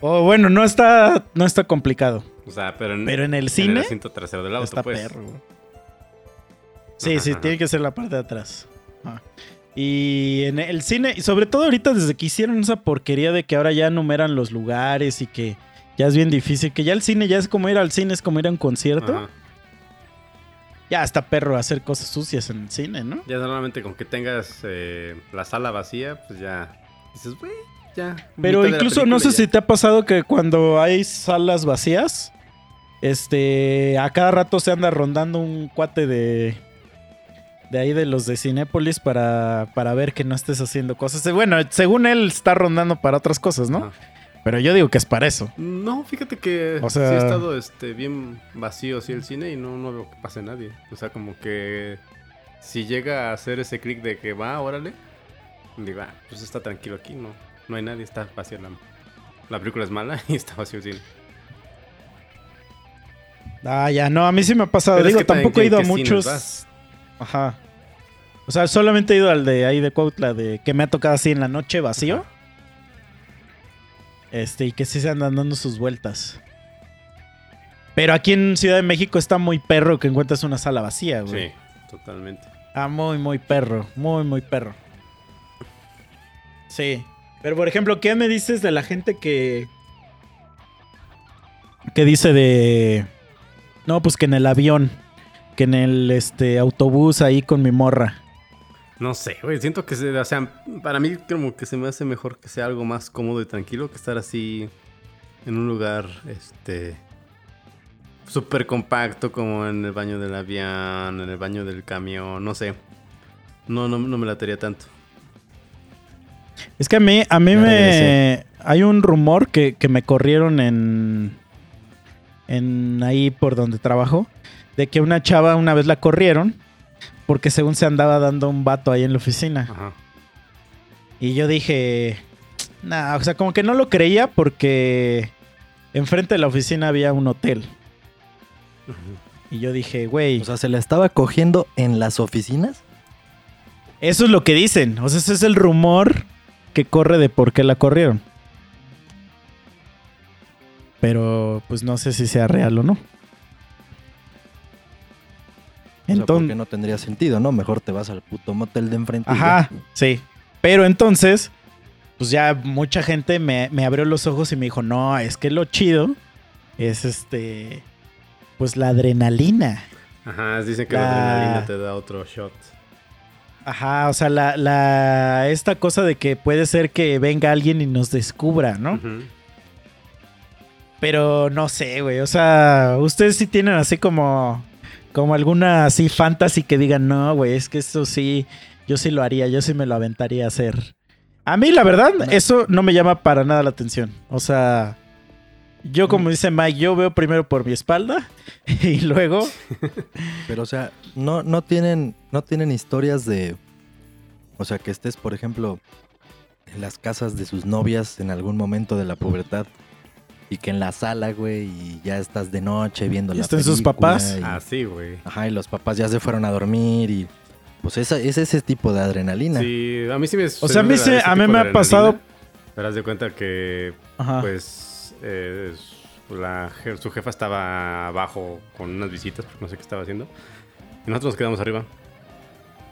O bueno, no está, no está complicado. O sea, pero en, Pero en el en cine el asiento trasero del auto, está pues. perro. Sí, Ajá, sí, ajá. tiene que ser la parte de atrás. Ah. Y en el cine, y sobre todo ahorita desde que hicieron esa porquería de que ahora ya numeran los lugares y que ya es bien difícil, que ya el cine ya es como ir al cine, es como ir a un concierto. Ajá. Ya está perro hacer cosas sucias en el cine, ¿no? Ya normalmente con que tengas eh, la sala vacía, pues ya dices, güey, ya. Pero incluso no sé si ya". te ha pasado que cuando hay salas vacías, este, a cada rato se anda rondando un cuate de de ahí de los de Cinépolis para, para ver que no estés haciendo cosas. Eh, Bueno, según él está rondando para otras cosas, ¿no? Pero yo digo que es para eso. No, fíjate que O sea- sí ha estado este, bien vacío así el cine y no, no veo que pase nadie. O sea, como que si llega a hacer ese clic de que va, órale, digo, ah, pues está tranquilo aquí, no, no hay nadie, está vacía la, la película es mala y está vacío el cine. Ah, ya, no, a mí sí me ha pasado. Pero es digo, que tampoco he ¿en ido a muchos. vas? Ajá. O sea, solamente he ido al de ahí de Cuautla, de que me ha tocado así en la noche vacío. Ajá. Este, y que sí se andan dando sus vueltas. Pero aquí en Ciudad de México está muy perro que encuentres una sala vacía, güey. Sí, totalmente. Ah, muy, muy perro. Muy, muy perro. Sí. Pero, por ejemplo, ¿qué me dices de la gente que... Que dice de... No, pues que en el avión. Que en el este, autobús ahí con mi morra. No sé, güey, siento que, se, o sea, para mí como que se me hace mejor que sea algo más cómodo y tranquilo que estar así en un lugar, este, súper compacto como en el baño del avión, en el baño del camión, no sé. No, no, no me latería tanto. Es que a mí, a mí me... Hay un rumor que, que me corrieron en... En ahí por donde trabajo. De que una chava una vez la corrieron. Porque según se andaba dando un vato ahí en la oficina. Ajá. Y yo dije, nah, o sea, como que no lo creía porque enfrente de la oficina había un hotel. Y yo dije, güey, O sea, ¿se la estaba cogiendo en las oficinas? eso es lo que dicen. O sea, ese es el rumor que corre de por qué la corrieron. Pero pues no sé si sea real o no. O sea, Entonces, porque no tendría sentido, ¿no? Mejor te vas al puto motel de enfrente. Ajá, sí. Pero entonces, pues ya mucha gente me, me abrió los ojos y me dijo, no, es que lo chido es este, pues la adrenalina. Ajá, dicen que La- la adrenalina te da otro shot. Ajá, o sea, la, la, esta cosa de que puede ser que venga alguien y nos descubra, ¿no? Pero no sé, güey, o sea, ustedes sí tienen así como, como alguna así fantasy que digan, no, güey, es que esto sí, yo sí lo haría, yo sí me lo aventaría a hacer. A mí, la verdad, eso no me llama para nada la atención. O sea, yo como dice Mike, yo veo primero por mi espalda y luego... Pero, o sea, no, no tienen, no tienen historias de. O sea, que estés, por ejemplo, en las casas de sus novias en algún momento de la pubertad. Y que en la sala, güey, y ya estás de noche viendo ¿Y la están sus papás? y- Ah, sí, güey. Ajá, y los papás ya se fueron a dormir y... Pues esa, es ese tipo de adrenalina. Sí, a mí sí me O sea, a mí, sí- a mí me ha pasado... Te das de cuenta que Ajá. pues eh, la su jefa estaba abajo con unas visitas, porque no sé qué estaba haciendo. Y nosotros nos quedamos arriba.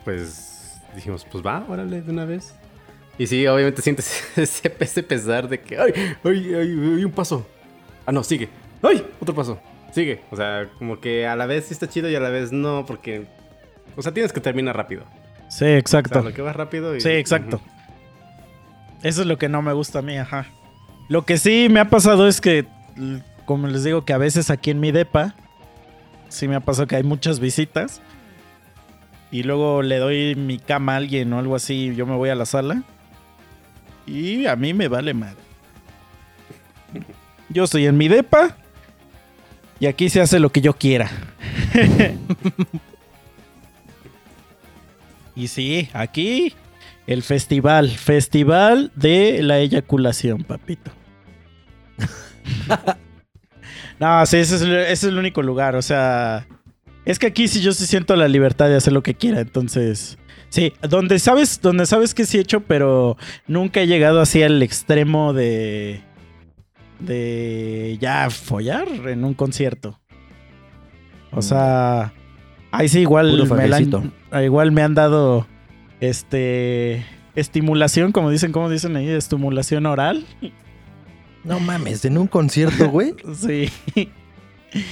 Pues dijimos, pues va, órale, de una vez. Y sí, obviamente sientes ese, ese pesar de que, ay, ay, ay, ay, un paso. Ah, no, sigue. ¡Ay! Otro paso. Sigue. O sea, como que a la vez sí está chido y a la vez no, porque... O sea, tienes que terminar rápido. Sí, O sea, exacto. lo que va rápido y... Sí, exacto. Eso es lo que no me gusta a mí, ajá. Lo que sí me ha pasado es que, como les digo, que a veces aquí en mi depa, sí me ha pasado que hay muchas visitas. Y luego le doy mi cama a alguien o algo así, yo me voy a la sala. Y a mí me vale madre. Yo estoy en mi depa. Y aquí se hace lo que yo quiera. y sí, aquí el festival. Festival de la eyaculación, papito. no, sí, ese es, el- ese es el único lugar. O sea, es que aquí sí yo sí siento la libertad de hacer lo que quiera. Entonces, sí, donde sabes, donde sabes que sí he hecho, pero nunca he llegado así al extremo de. de ya follar en un concierto. O sea, ahí sí igual me, han- igual me han dado este estimulación, como dicen, como dicen ahí, estimulación oral. No mames, en un concierto, güey. Sí.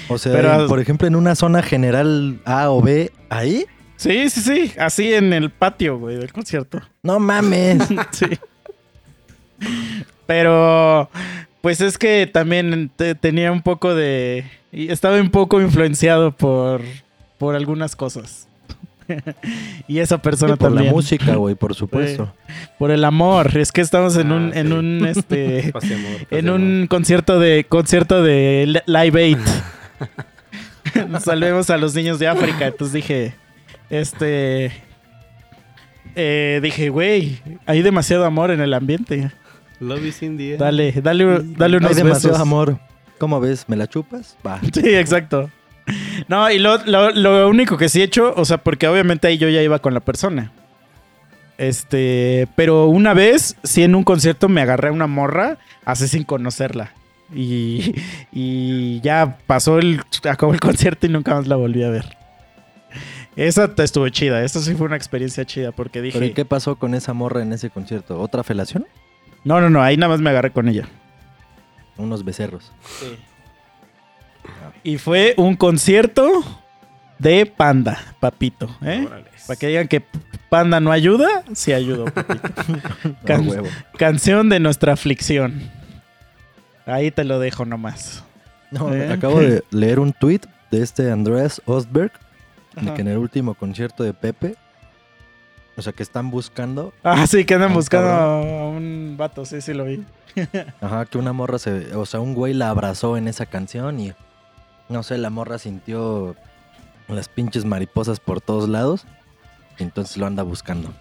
O sea, Pero- en- por ejemplo, en una zona general A o B, ahí. Sí, sí, sí, así en el patio, güey, del concierto. No mames. Sí. Pero, pues es que también te- tenía un poco de... Estaba un poco influenciado por, por algunas cosas. y esa persona por también. la música, güey, por supuesto. Por el amor. Es que estamos en Ah, un, en un, este... Amor, en amor. un concierto de concierto de Li- Live Aid. Salvemos a los niños de África. Entonces dije, este, eh, dije, güey, hay demasiado amor en el ambiente. Love is in the air. Dale, dale, dale unos Hay demasiado besos. amor. ¿Cómo ves? ¿Me la chupas? Va. Sí, exacto. No, y lo, lo- lo único que sí he hecho, o sea, porque obviamente ahí yo ya iba con la persona. Este, pero una vez, sí en un concierto me agarré a una morra, así sin conocerla. Y, y ya pasó el, acabó el concierto y nunca más la volví a ver. Esa te estuvo chida, esa sí fue una experiencia chida porque dije, ¿Pero y qué pasó con esa morra en ese concierto? ¿Otra felación? no, no, no, ahí nada más me agarré con ella. Unos becerros. Y fue un concierto de Panda, papito, ¿eh? Para que digan que Panda no ayuda, sí ayudó, papito. Can- No, huevo. Canción de nuestra aflicción. Ahí te lo dejo nomás. No, ¿Eh? acabo de leer un tweet de este Andreas Ostberg, de que en el último concierto de Pepe, o sea, que están buscando, Ah, sí, que andan buscando cabrón. a un vato, sí, sí lo vi. ajá, que una morra se, o sea, un güey la abrazó en esa canción y, no sé, la morra sintió las pinches mariposas por todos lados, y entonces lo anda buscando,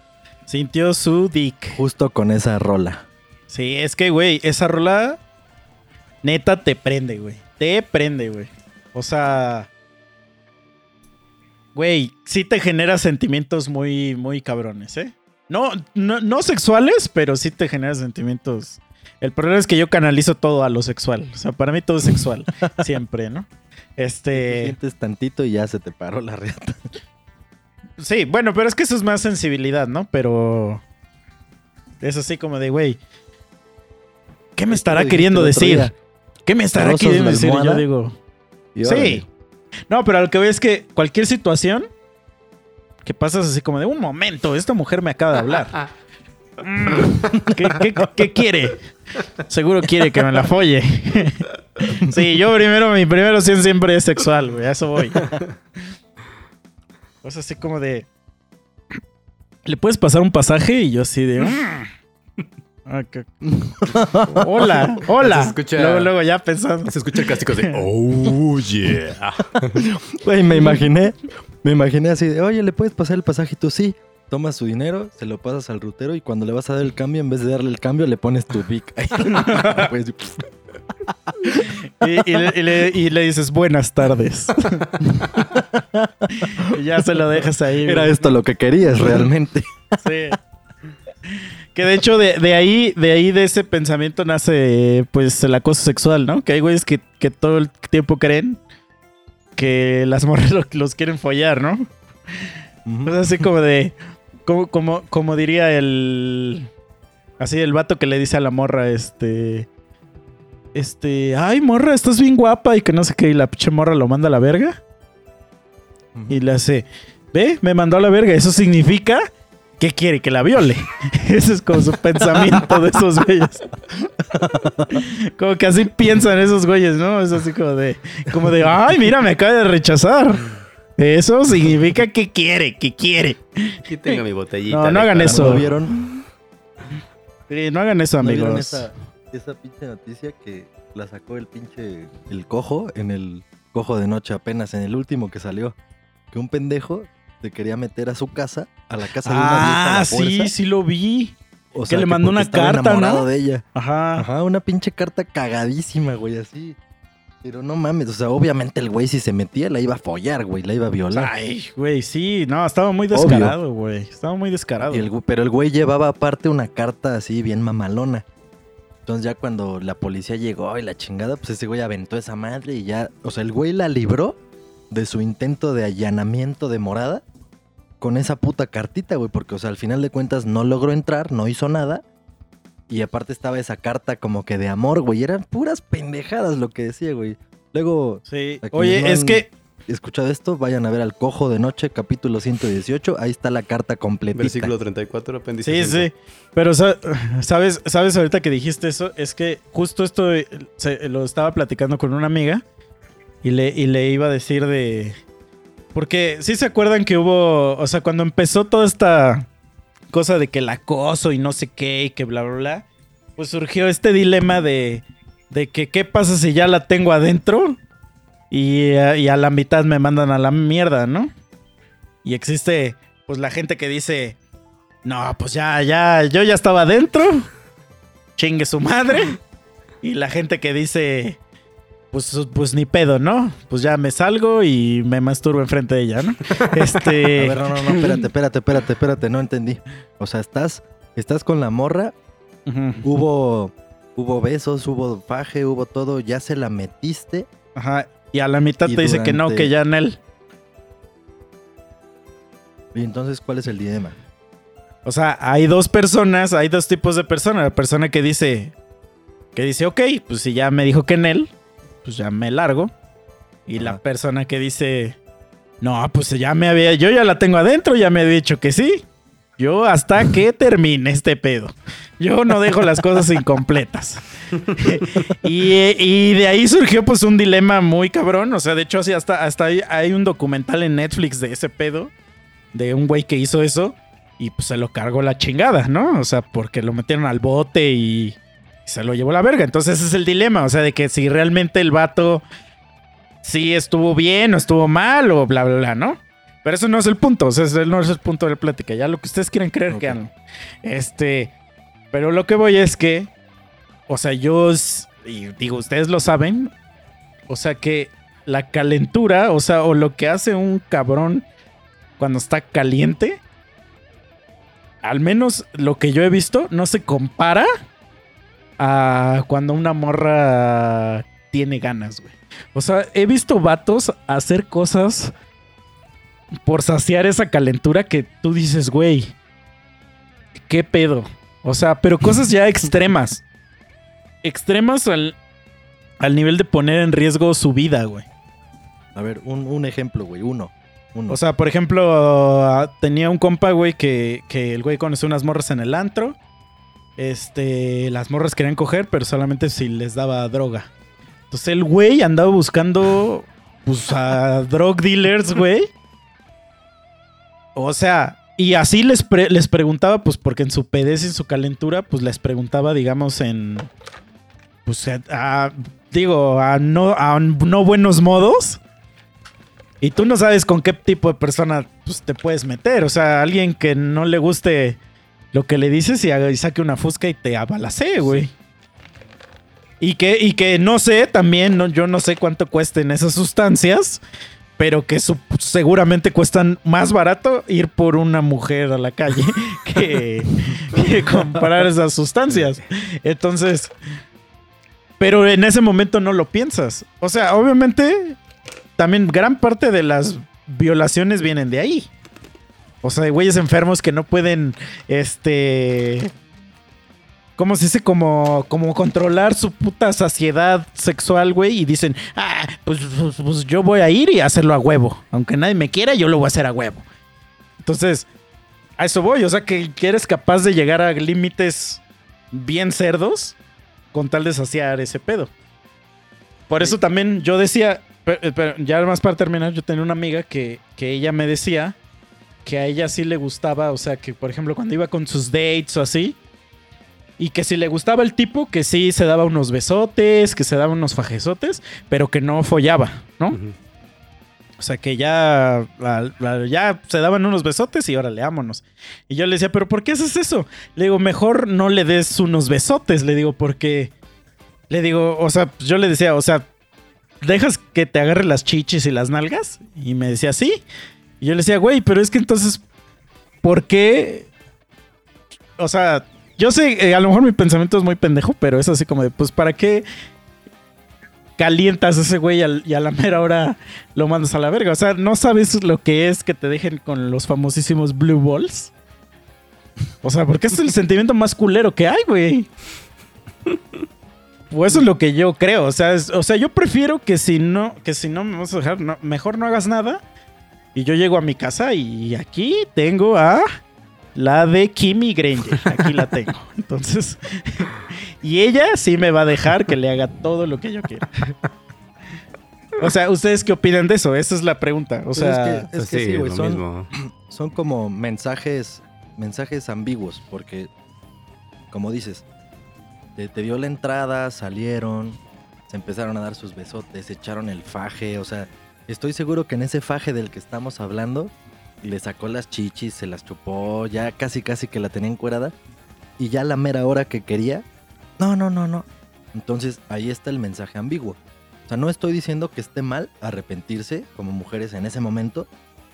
Sintió su dick. justo con esa rola. Sí, es que, güey, esa rola neta te prende, güey. Te prende, güey. O sea, güey, sí te genera sentimientos muy, muy cabrones, ¿eh? No, no, no sexuales, pero sí te genera sentimientos. El problema es que yo canalizo todo a lo sexual. O sea, para mí todo es sexual. siempre, ¿no? Te Este. sientes tantito y ya se te paró la riata. Sí, bueno, pero es que eso es más sensibilidad, ¿no? Pero. Es así como de, güey. ¿Qué me estará queriendo decir? ¿Qué me estará queriendo de decir? Y Yo digo. Y Sí. No, pero lo que veo es que cualquier situación que pasas así como de un momento, esta mujer me acaba de hablar. Mm, ¿Qué, qué- qué quiere? Seguro quiere que me la folle. sí, yo primero, mi primero opción siempre es sexual, güey, a eso voy. O sea, así como de. ¿Le puedes pasar un pasaje? Y yo así de. "Mm". Ah, que- Hola, hola. Se escucha- Luego, luego ya pensando. Se escucha el clásico de Oh yeah. Güey, me imaginé, me imaginé así de, oye, ¿le puedes pasar el pasaje? Y tú sí. Tomas su dinero, se lo pasas al rutero y cuando le vas a dar el cambio, en vez de darle el cambio, le pones tu Vic. Y, y le, y le- y le dices buenas tardes. y ya se lo dejas ahí. Era güey. esto lo que querías realmente. Sí. Que de hecho de, de ahí, de ahí de ese pensamiento nace pues el acoso sexual, ¿no? Que hay güeyes que, que todo el tiempo creen que las morras lo- los quieren follar, ¿no? Es así como de. Como, como, como diría el. Así el vato que le dice a la morra, este. Este. Ay, morra, estás bien guapa. Y que no sé qué. Y la pinche morra lo manda a la verga. Y le hace. Ve, me mandó a la verga. Eso significa que quiere que la viole. Ese es como su pensamiento de esos güeyes. Como que así piensan esos güeyes, ¿no? Es así como de. Como de. Ay, mira, me acaba de rechazar. Eso significa que quiere, que quiere. Aquí tengo mi botellita. No, no hagan eso. ¿No vieron, Sí, no hagan eso, ¿no vieron amigos. esa, esa pinche noticia que la sacó el pinche, el cojo en el cojo de noche apenas en el último que salió. Que un pendejo se quería meter a su casa, a la casa de una vieja a Ah, la sí, fuerza. sí lo vi. O que le mandó porque una estaba carta, enamorado ¿no? de ella. Ajá. Ajá, una pinche carta cagadísima, güey, así. Pero no mames, o sea, obviamente el güey si se metía la iba a follar, güey, la iba a violar. Ay, güey, sí, no, estaba muy descarado, güey. Estaba muy descarado. Y el gu- pero el güey llevaba aparte una carta así bien mamalona. Entonces ya cuando la policía llegó y la chingada, pues ese güey aventó esa madre y ya, o sea, el güey la libró de su intento de allanamiento de morada con esa puta cartita, güey, porque o sea, al final de cuentas no logró entrar, no hizo nada. Y aparte estaba esa carta como que de amor, güey, eran puras pendejadas lo que decía, güey. Luego, Sí. Oye, es que escuchado esto, vayan a ver al Cojo de Noche, capítulo 118, ahí está la carta completita. Versículo 34, apéndice. Sí, sí. Pero sa- sabes, sabes ahorita que dijiste eso, es que justo esto eh, se- lo estaba platicando con una amiga y le, y le iba a decir de. Porque sí se acuerdan que hubo. O sea, cuando empezó toda esta cosa de que el acoso y no sé qué y que bla, bla, bla. Pues surgió este dilema de. De que qué pasa si ya la tengo adentro y, a- y a la mitad me mandan a la mierda, ¿no? Y existe pues la gente que dice, no, pues ya, ya, yo ya estaba adentro. Chingue su madre. Y la gente que dice, pues, pues ni pedo, ¿no? Pues ya me salgo y me masturbo enfrente de ella, ¿no? Este. A ver, no, no, no, espérate, espérate, espérate, espérate, no entendí. O sea, estás, estás con la morra, hubo, hubo besos, hubo faje, hubo todo, ya se la metiste. Ajá. Y a la mitad te dice que no, que ya en él. Y entonces, ¿cuál es el dilema? O sea, hay dos personas, hay dos tipos de personas. La persona que dice, que dice, ok, pues si ya me dijo que en él, pues ya me largo. Y la persona que dice, no, pues ya me había, yo ya la tengo adentro, ya me había dicho que sí. Yo hasta que termine este pedo. Yo no dejo las cosas incompletas. y, y de ahí surgió pues un dilema muy cabrón. O sea, de hecho, así hasta, hasta hay, hay un documental en Netflix de ese pedo. De un güey que hizo eso. Y pues se lo cargó la chingada, ¿no? O sea, porque lo metieron al bote y se lo llevó la verga. Entonces ese es el dilema. O sea, de que si realmente el vato sí estuvo bien o estuvo mal o bla, bla, bla, ¿no? Pero eso no es el punto. O sea, ese no es el punto de la plática. Ya lo que ustedes quieren creer que hagan. Este. Pero lo que voy es que. O sea, yo. digo, ustedes lo saben. O sea, que la calentura, o sea, o lo que hace un cabrón cuando está caliente. Al menos lo que yo he visto no se compara a cuando una morra tiene ganas, güey. O sea, he visto vatos hacer cosas por saciar esa calentura que tú dices, güey, ¿qué pedo? O sea, pero cosas ya extremas. Extremas al, al nivel de poner en riesgo su vida, güey. A ver, un, un ejemplo, güey, uno. uno. O sea, por ejemplo, tenía un compa, güey, que, que el güey conoció unas morras en el antro. Este, las morras querían coger, pero solamente si les daba droga. Entonces el güey andaba buscando, pues, a drug dealers, güey. O sea, y así les, les preguntaba, pues, porque en su pedez y en su calentura, pues, les preguntaba, digamos, en, pues, a- digo, a no, a no buenos modos. Y tú no sabes con qué tipo de persona pues, te puedes meter. O sea, alguien que no le guste lo que le dices y, saque una fusca y te abalacee, güey. Y que, y que no sé, también, no, yo no sé cuánto cuesten esas sustancias, pero que seguramente cuestan más barato ir por una mujer a la calle que, que comprar esas sustancias. Entonces, pero en ese momento no lo piensas. O sea, obviamente también gran parte de las violaciones vienen de ahí. O sea, de güeyes enfermos que no pueden, este... ¿Cómo se dice? Como, como controlar su puta saciedad sexual, güey. Y dicen, ah, pues, pues, pues yo voy a ir y hacerlo a huevo. Aunque nadie me quiera, yo lo voy a hacer a huevo. Entonces, a eso voy. O sea, que que eres capaz de llegar a límites bien cerdos con tal de saciar ese pedo. Por eso también yo decía, pero, pero ya más para terminar, yo tenía una amiga que, que ella me decía que a ella sí le gustaba, o sea, que por ejemplo cuando iba con sus dates o así, Y que si le gustaba el tipo, que sí se daba unos besotes, que se daba unos fajesotes, pero que no follaba, ¿no? O sea, que ya, ya se daban unos besotes y órale, vámonos. Y yo le decía, ¿pero por qué haces eso? Le digo, mejor no le des unos besotes. Le digo, porque. Le digo, o sea, yo le decía, o sea, ¿dejas que te agarre las chichis y las nalgas? Y me decía, sí. Y yo le decía, güey, pero es que entonces, ¿por qué? O sea, yo sé, eh, a lo mejor mi pensamiento es muy pendejo, pero es así como de, pues, ¿para qué calientas a ese güey al- y a la mera hora lo mandas a la verga? O sea, ¿no sabes lo que es que te dejen con los famosísimos blue balls? O sea, porque es el sentimiento más culero que hay, güey. Pues eso es lo que yo creo. O sea, es- o sea, yo prefiero que si no, que si no me vas a dejar, no- mejor no hagas nada. Y yo llego a mi casa y aquí tengo a la de Kimmy Granger. Aquí la tengo. Entonces, y ella sí me va a dejar que le haga todo lo que yo quiera. O sea, ¿ustedes qué opinan de eso? Esa es la pregunta. O Pues sea, es que, es Pues que sí, güey, son, mismo. son como mensajes, mensajes ambiguos, porque, como dices, te, te dio la entrada, salieron, se empezaron a dar sus besotes, se echaron el faje, o sea, estoy seguro que en ese faje del que estamos hablando, le sacó las chichis, se las chupó, ya casi casi que la tenía encuerada, y ya la mera hora que quería, no, no, no, no. Entonces ahí está el mensaje ambiguo. O sea, no estoy diciendo que esté mal arrepentirse como mujeres en ese momento,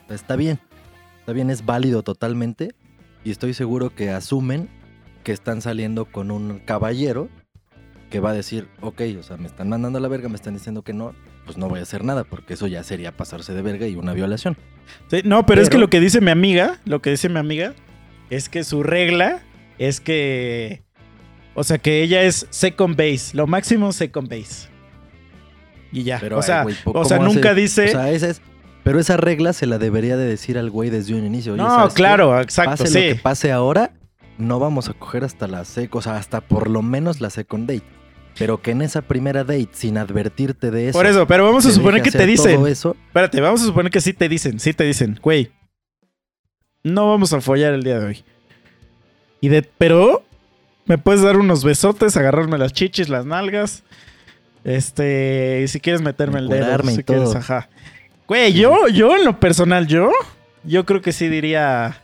Está bien. Está bien, es válido totalmente. Y estoy seguro que asumen que están saliendo con un caballero que va a decir, ok, o sea, me están mandando a la verga, me están diciendo que no, pues no voy a hacer nada, porque eso ya sería pasarse de verga y una violación. Sí, no, pero, es que lo que dice mi amiga, lo que dice mi amiga, es que su regla es que. O sea, que ella es second base, lo máximo second base. Y ya. Pero, o ay, sea, güey, ¿po- o sea hace- nunca dice. O sea, esa es... Pero esa regla se la debería de decir al güey desde un inicio. Oye, no, ¿sabes qué? claro, exacto, Pase sí. lo que pase ahora, no vamos a coger hasta la sec, o sea, hasta por lo menos la second date. Pero que en esa primera date, sin advertirte de eso. Por eso, pero vamos a suponer que te dicen. todo eso, Espérate, vamos a suponer que sí te dicen, sí te dicen, güey. No vamos a follar el día de hoy. Y de, pero me puedes dar unos besotes, agarrarme las chichis, las nalgas. Este, y si quieres meterme el dedo, y si quieres, ajá. Güey, yo, yo en lo personal, yo, yo creo que sí diría,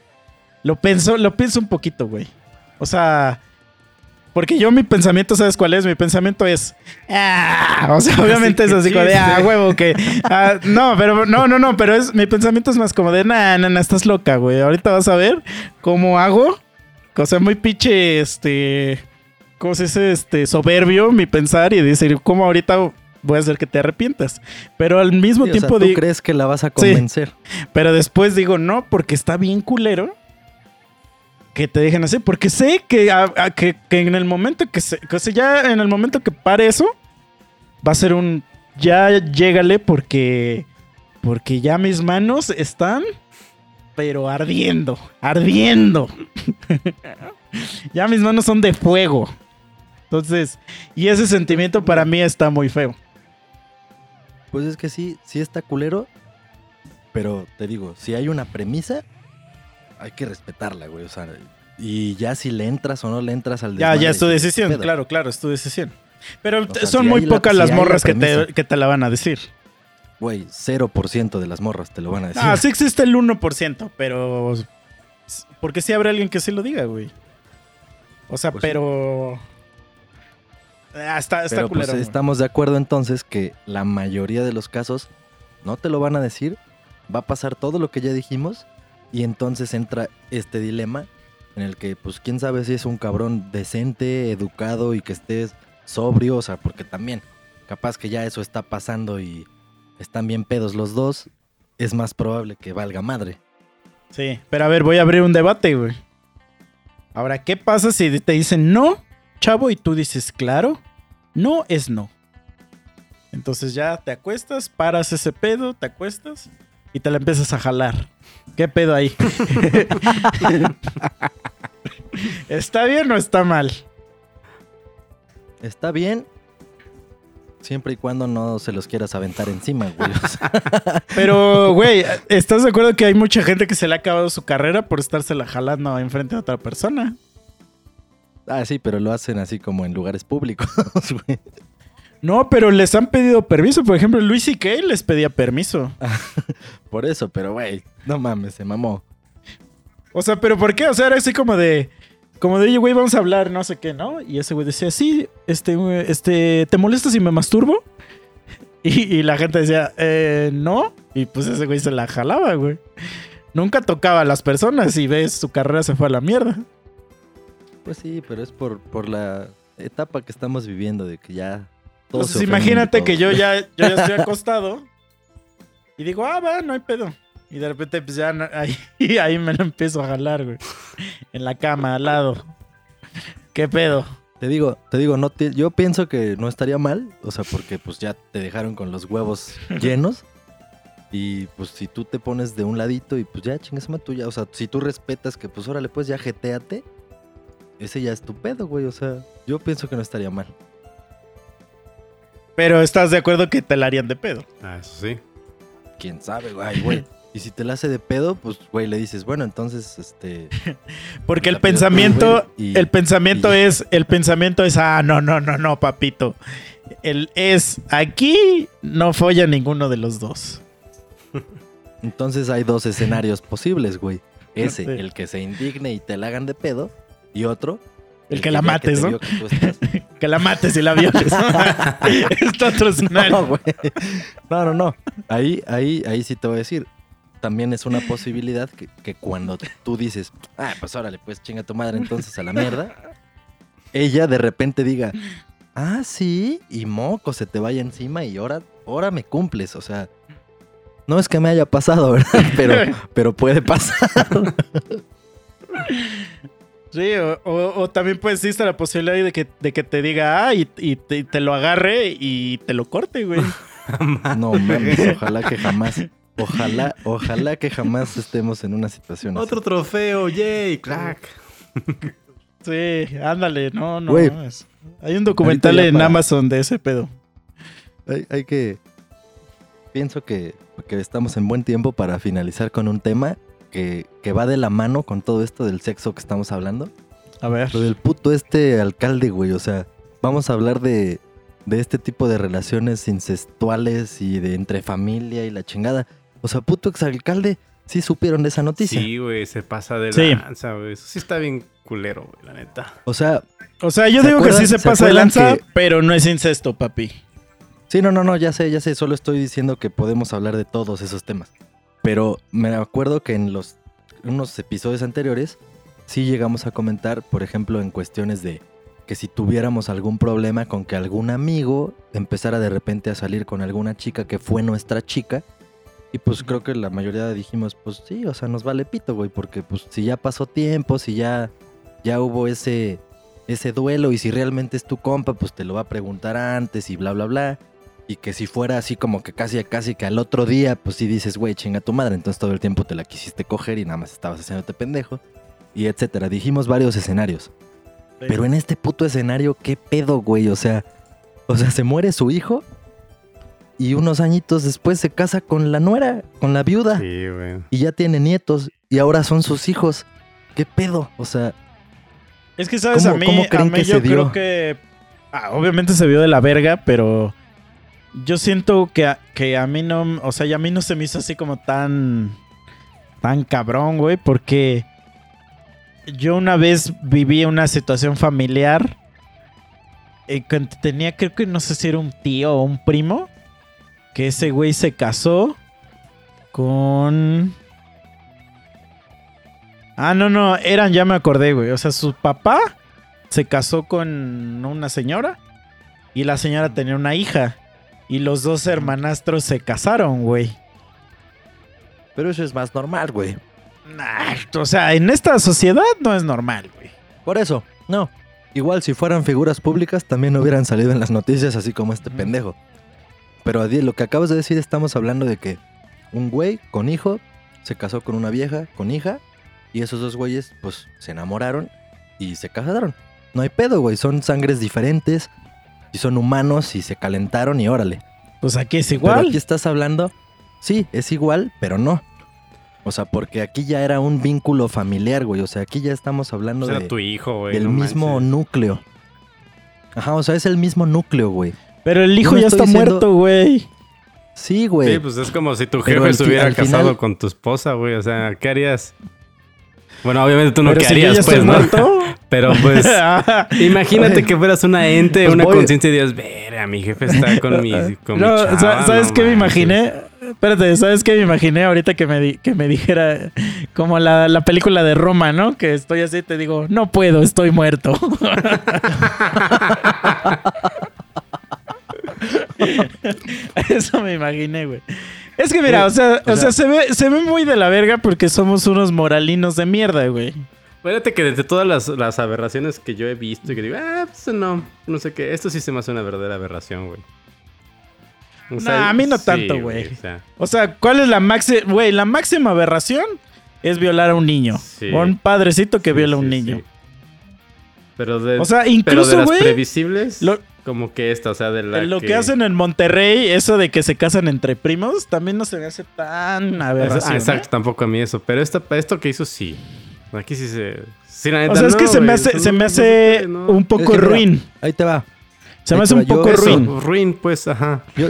lo pienso, lo pienso un poquito, güey. O sea, porque yo mi pensamiento, ¿sabes cuál es? Mi pensamiento es, ah, o sea, obviamente es así como de, ah, huevo, que, ah, no, pero no, no, no, pero es, mi pensamiento es más como de, nah, nah, nah, estás loca, güey. Ahorita vas a ver cómo hago, o sea, muy pinche, este, ¿cómo se dice? Este, soberbio mi pensar y decir, ¿cómo ahorita voy a hacer que te arrepientas? Pero al mismo sí, o sea, tiempo tú digo, crees que la vas a convencer. pero después digo, no, porque está bien culero que te dejen así. Porque sé que, que, en el momento que se, que ya en el momento que pare eso, va a ser un ya llégale porque porque ya mis manos están pero ardiendo, ardiendo. ya mis manos son de fuego. Entonces, y ese sentimiento para mí está muy feo. Pues es que sí, sí está culero. Pero te digo, si hay una premisa, hay que respetarla, güey. O sea, y ya si le entras o no le entras al Ya, desmadre, ya es tu sí, decisión, pedo. claro, claro, es tu decisión. Pero O sea, son si muy la- pocas si las la morras que te, que te la van a decir. Güey, 0% de las morras te lo van a decir. Ah, sí existe el 1%, pero... Porque sí habrá alguien que sí lo diga, güey. O sea, Pues sí. pero... Ah, está, está Pero pues culero. estamos de acuerdo entonces que la mayoría de los casos no te lo van a decir, va a pasar todo lo que ya dijimos y entonces entra este dilema en el que pues quién sabe si es un cabrón decente, educado y que estés sobrio, o sea, porque también capaz que ya eso está pasando y están bien pedos los dos, es más probable que valga madre. Sí, pero a ver, voy a abrir un debate, güey. Ahora, ¿qué pasa si te dicen no, chavo, y tú dices claro? No es no. Entonces ya te acuestas, paras ese pedo, te acuestas y te la empiezas a jalar. ¿Qué pedo ahí? ¿Está bien o está mal? Está bien siempre y cuando no se los quieras aventar encima, güey. o sea, Pero, güey, ¿estás de acuerdo que hay mucha gente que se le ha acabado su carrera por estársela jalando enfrente de otra persona? Ah, sí, pero lo hacen así como en lugares públicos, güey. No, pero les han pedido permiso. Por ejemplo, Luis y Kay les pedía permiso. Por eso, pero güey, no mames, se mamó. O sea, ¿pero por qué? O sea, era así como de... Como de, güey, vamos a hablar, no sé qué, ¿no? Y ese güey decía, sí, este, este, ¿te molesta si me masturbo? Y, y la gente decía, eh, no. Y pues ese güey se la jalaba, güey. Nunca tocaba a las personas y ves, su carrera se fue a la mierda. Pues sí, pero es por, por la etapa que estamos viviendo de que ya Entonces se imagínate que yo ya, yo ya estoy acostado y digo, ah, va, no hay pedo. Y de repente, pues ya ahí, ahí me lo empiezo a jalar, güey. En la cama, al lado. ¿Qué pedo? Te digo, te digo, no yo pienso que no estaría mal, o sea, porque pues ya te dejaron con los huevos llenos. Y pues si tú te pones de un ladito y pues ya chingas tú ya, o sea, si tú respetas que pues órale, pues ya jeteate, ese ya es tu pedo, güey, o sea, yo pienso que no estaría mal. Pero estás de acuerdo que te la harían de pedo. Ah, eso sí. Quién sabe, güey, güey. Y si te la hace de pedo, pues güey, le dices, bueno, entonces este Porque el pensamiento, güey, y- el pensamiento y- es, el pensamiento es, ah, no, no, no, no, papito. El es, aquí no folla ninguno de los dos. Entonces hay dos escenarios posibles, güey. Ese, el que se indigne y te la hagan de pedo, y otro El que la mates, te ¿no? que tú estás- Que la mates y la violes. Este otro escenario. No, güey. No, no, no. Ahí, ahí, ahí sí te voy a decir. También es una posibilidad que, que cuando tú dices, ah, pues órale, pues chinga tu madre entonces a la mierda, ella de repente diga, ah, sí, y moco se te vaya encima y ahora, ahora me cumples. O sea, no es que me haya pasado, ¿verdad? Pero, pero puede pasar. Sí, o, o- o también pues existe la posibilidad de que, de que te diga, ah, y, y te, y te lo agarre y te lo corte, güey. No mames, ojalá que jamás, ojalá, ojalá que jamás estemos en una situación así. Otro trofeo, yay, crack. Sí, ándale, no, no. Güey. es- Hay un documental en para- Amazon de ese pedo. Hay, hay que. Pienso que, que estamos en buen tiempo para finalizar con un tema que, que va de la mano con todo esto del sexo que estamos hablando. A ver. Lo del puto este alcalde, güey. O sea, vamos a hablar de, de este tipo de relaciones incestuales y de entre familia y la chingada. O sea, puto exalcalde, sí supieron de esa noticia. Sí, güey, se pasa de Sí. lanza, güey. Eso sí está bien culero, güey, la neta. O sea, O sea, yo ¿Se digo que sí se se pasa de lanza, que- pero no es incesto, papi. Sí, no, no, no, ya sé, ya sé, solo estoy diciendo que podemos hablar de todos esos temas. Pero me acuerdo que en los unos episodios anteriores sí llegamos a comentar, por ejemplo, en cuestiones de que si tuviéramos algún problema con que algún amigo empezara de repente a salir con alguna chica que fue nuestra chica, y pues creo que la mayoría dijimos, pues sí, o sea, nos vale pito, güey, porque pues si ya pasó tiempo, si ya ya hubo ese ese duelo y si realmente es tu compa, pues te lo va a preguntar antes y bla bla bla. Y que si fuera así como que casi casi que al otro día, pues sí dices, güey, chinga tu madre, entonces todo el tiempo te la quisiste coger y nada más estabas haciéndote pendejo. Y etcétera. Dijimos varios escenarios. Pero en este puto escenario, ¿qué pedo, güey? O sea, o sea, se muere su hijo y unos añitos después se casa con la nuera, con la viuda. Sí, güey. Y ya tiene nietos y ahora son sus hijos. ¿Qué pedo? O sea, Es que, ¿sabes? ¿Cómo- a mí, cómo a creen mí que yo se dio? creo que... ah, obviamente se vio de la verga, pero... Yo siento que, que a mí no... O sea, y a mí no se me hizo así como tan... Tan cabrón, güey, porque... Yo una vez viví una situación familiar... eh, tenía, creo que no sé si era un tío o un primo... Que ese güey se casó con... Ah, no, no, eran, ya me acordé, güey. O sea, su papá se casó con una señora y la señora tenía una hija. Y los dos hermanastros se casaron, güey. pero eso es más normal, güey. Nah, o sea, en esta sociedad no es normal, güey. Por eso, no. Igual si fueran figuras públicas también hubieran salido en las noticias así como este pendejo. Pero lo que acabas de decir estamos hablando de que un güey con hijo se casó con una vieja con hija y esos dos güeyes pues se enamoraron y se casaron. No hay pedo, güey, son sangres diferentes y son humanos y se calentaron y órale. Pues aquí es Pero igual. aquí estás hablando, sí, es igual, pero no. O sea, porque aquí ya era un vínculo familiar, güey. O sea, aquí ya estamos hablando Pues de, tu hijo, güey. del no mismo manches. núcleo. Ajá, o sea, es el mismo núcleo, güey. Pero el hijo no ya está diciendo- muerto, güey. Sí, güey. Sí, pues es como si tu Pero jefe se hubiera casado final- con tu esposa, güey. O sea, ¿qué harías? Bueno, obviamente tú no Pero si pues, ¿no? muerto. Pero pues, imagínate que fueras una ente, Pues una conciencia y dirías, verga, mi jefe está con mi, con mi No, chava, ¿sabes no qué me manches". imaginé? Espérate, ¿sabes qué me imaginé ahorita que me, di- que me dijera como la, la película de Roma, ¿no? Que estoy así y te digo, no puedo, estoy muerto. Eso me imaginé, güey. Es que mira, o sea, o sea, se, ve, se ve muy de la verga porque somos unos moralinos de mierda, güey. Fíjate que desde todas las, las aberraciones que yo he visto y que digo, ah, pues no, no sé qué, esto sí se me hace una verdadera aberración, güey. O Nah, a mí no sí, tanto, güey. o sea, O sea, ¿cuál es la máxima, güey? La máxima aberración es violar a un niño. Sí. O un padrecito que sí, viola a un niño. Pero de, O sea, pero de incluso, las güey, previsibles, lo- como que esta, o sea, de la lo que... hacen en Monterrey, eso de que se casan entre primos, también no se me hace tan aberración. Ah, ¿eh? exacto, tampoco a mí eso. Pero esta, esto que hizo sí. Aquí sí se. Sí, la neta, O sea, es que no, se me hace, se me hace no. un poco Es que mira, ruin. Ahí te va. Se me hace un yo poco eso- ruin. Ruin, pues, ajá. Yo,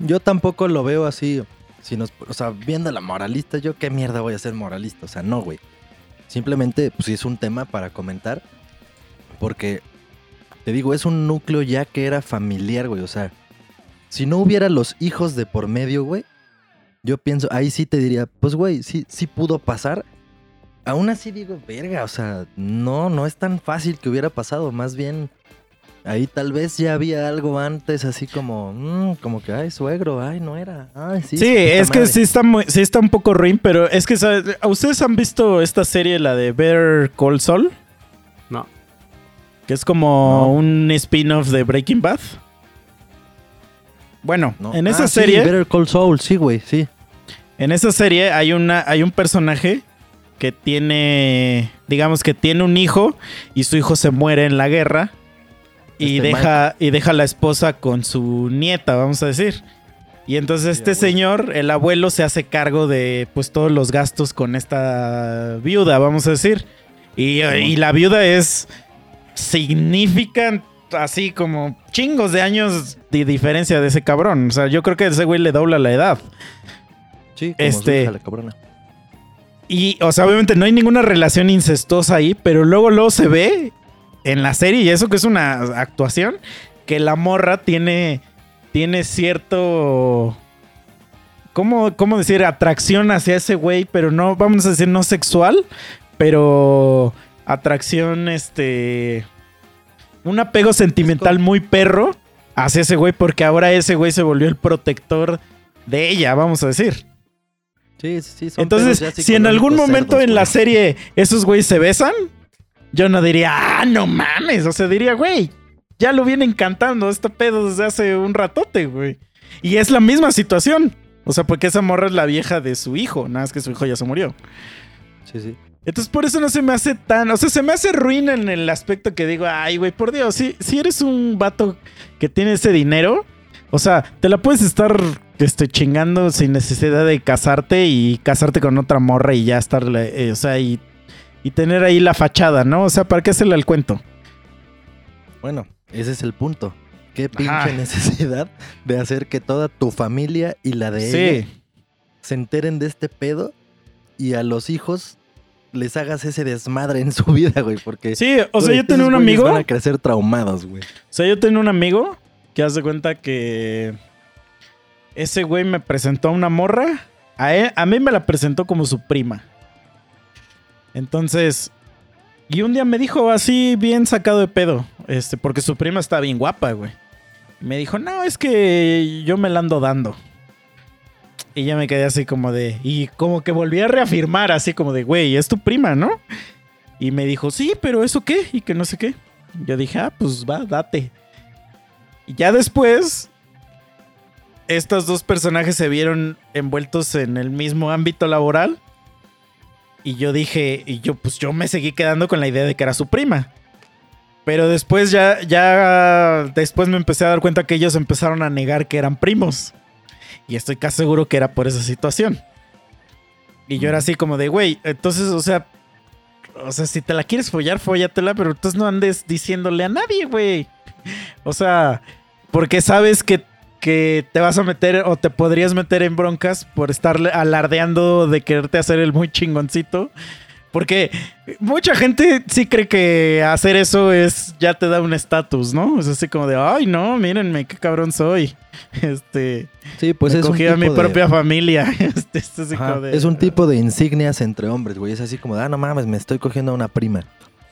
yo tampoco lo veo así. Si nos, o sea, viendo la moralista, yo qué mierda voy a ser moralista. O sea, no, güey. Simplemente, pues sí es un tema para comentar. Porque, te digo, es un núcleo ya que era familiar, güey. O sea, si no hubiera los hijos de por medio, güey, yo pienso, ahí sí te diría, pues, güey, sí, sí pudo pasar. Aún así digo, verga, o sea, no, no es tan fácil que hubiera pasado. Más bien, Ahí tal vez ya había algo antes, así como, mm, como que, ay, suegro, ay, no era. Ay, sí. Sí, es que madre". sí está, muy, sí está un poco ruin, pero es que, ¿sabes? ¿ustedes han visto esta serie, la de Better Call Saul? Que es como No. un spin-off de Breaking Bad. Bueno, No. en esa Ah, sí, serie, Better Call Saul, sí, güey, sí. en esa serie hay una, hay un personaje que tiene, digamos que tiene un hijo y su hijo se muere en la guerra y Este deja y deja a la esposa con su nieta, vamos a decir. Y entonces este señor, el abuelo, se hace cargo de pues todos los gastos con esta viuda, vamos a decir. Y, y la viuda es significan así como chingos de años de diferencia de ese cabrón. O sea, yo creo que ese güey le dobla la edad. Sí, como Este- la cabrona. Y, o sea, obviamente no hay ninguna relación incestuosa ahí, pero luego, luego se ve en la serie, y eso que es una actuación, que la morra tiene, tiene cierto... ¿Cómo, ¿Cómo decir? Atracción hacia ese güey, pero no, vamos a decir, no sexual, pero atracción, este... Un apego sentimental muy perro hacia ese güey, porque ahora ese güey se volvió el protector de ella, vamos a decir. Sí, sí, sí. son Entonces, si en algún momento cerdos, en la serie esos güeyes se besan, yo no diría, ah, no mames. O sea, diría, güey, ya lo vienen cantando este pedo desde hace un ratote, güey. Y es la misma situación. O sea, porque esa morra es la vieja de su hijo, nada más que su hijo ya se murió. Sí, sí. Entonces, por eso no se me hace tan. O sea, se me hace ruin en el aspecto que digo, ay, güey, por Dios, si, si eres un vato que tiene ese dinero, o sea, te la puedes estar este, chingando sin necesidad de casarte y casarte con otra morra y ya estar, eh, o sea, y, y tener ahí la fachada, ¿no? O sea, ¿para qué hacerle el cuento? Bueno, ese es el punto. Qué pinche Ajá. necesidad de hacer que toda tu familia y la de ella Sí. se enteren de este pedo y a los hijos les hagas ese desmadre en su vida, güey, porque Sí, o sea, yo tenía un amigo. van a crecer traumados, güey. O sea, yo tenía un amigo que hace cuenta que ese güey me presentó a una morra. A, él- a mí me la presentó como su prima. Entonces, y un día me dijo así, bien sacado de pedo, este, porque su prima está bien guapa, güey. Me dijo, no, es que yo me la ando dando. Y ya me quedé así como de, y como que volví a reafirmar, así como de, güey, es tu prima, ¿no? Y me dijo, sí, pero ¿eso qué? Y que no sé qué. Yo dije, ah, pues va, date. Y ya después, estos dos personajes se vieron envueltos en el mismo ámbito laboral. Y yo dije, y yo, pues yo me seguí quedando con la idea de que era su prima. Pero después ya, ya, después me empecé a dar cuenta que ellos empezaron a negar que eran primos. Y estoy casi seguro que era por esa situación. Y yo era así como de, güey, entonces, o sea, o sea, si te la quieres follar, fóllatela, pero entonces no andes diciéndole a nadie, güey. O sea, porque sabes que, que te vas a meter o te podrías meter en broncas por estar alardeando de quererte hacer el muy chingoncito. Porque mucha gente sí cree que hacer eso es ya te da un estatus, ¿no? Es así como de, ay, no, mírenme qué cabrón soy. Este. Sí, pues es un cogí a mi de- propia familia. Este, es así Ajá, como de- Es un tipo de insignias entre hombres, güey. Es así como, de, ah, no mames, me estoy cogiendo a una prima.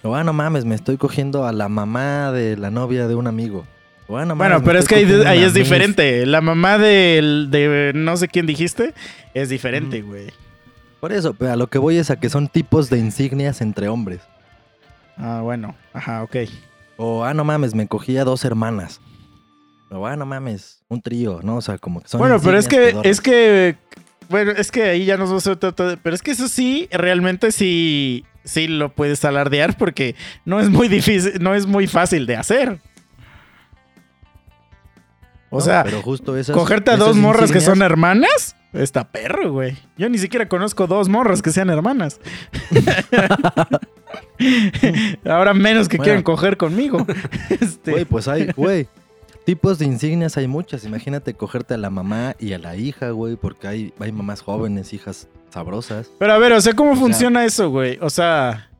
O, ah, no mames, me estoy cogiendo a la mamá de la novia de un amigo. O, "Ah, no Bueno, mames, me pero es que ahí, ahí es miss". diferente. La mamá del- de, no sé quién dijiste es diferente, güey. Por eso, pero a lo que voy es a que son tipos de insignias entre hombres. Ah, bueno. Ajá, ok. O, ah, no mames, me cogí a dos hermanas. O, ah, no mames, un trío, ¿no? O sea, como que son bueno, pero es que, pedorras. es que, bueno, es que ahí ya nos vamos a tratar- pero es que eso sí, realmente sí, sí lo puedes alardear porque no es muy difícil, no es muy fácil de hacer. O No, sea, pero justo esas, cogerte a dos morras que son hermanas, está perro, güey. Yo ni siquiera conozco dos morras que sean hermanas. Ahora menos que Bueno. quieren coger conmigo. Este, Güey, pues hay, güey. Tipos de insignias hay muchas. Imagínate cogerte a la mamá y a la hija, güey, porque hay, hay mamás jóvenes, hijas sabrosas. Pero a ver, o sea, ¿cómo funciona eso, güey? O sea,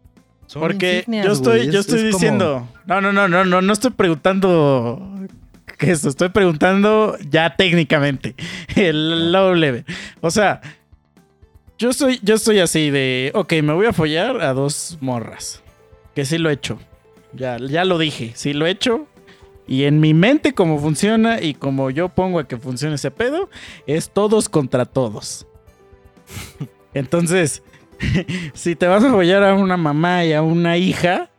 porque insignias, yo estoy, es- yo estoy es como- diciendo. No, no, no, no, no, no estoy preguntando que eso, estoy preguntando ya técnicamente. El low level. O sea, yo soy, yo estoy así de. Ok, me voy a follar a dos morras. Que sí lo he hecho. Ya, ya lo dije, sí lo he hecho. Y en mi mente, como funciona y como yo pongo a que funcione ese pedo, es todos contra todos. Entonces, si te vas a follar a una mamá y a una hija,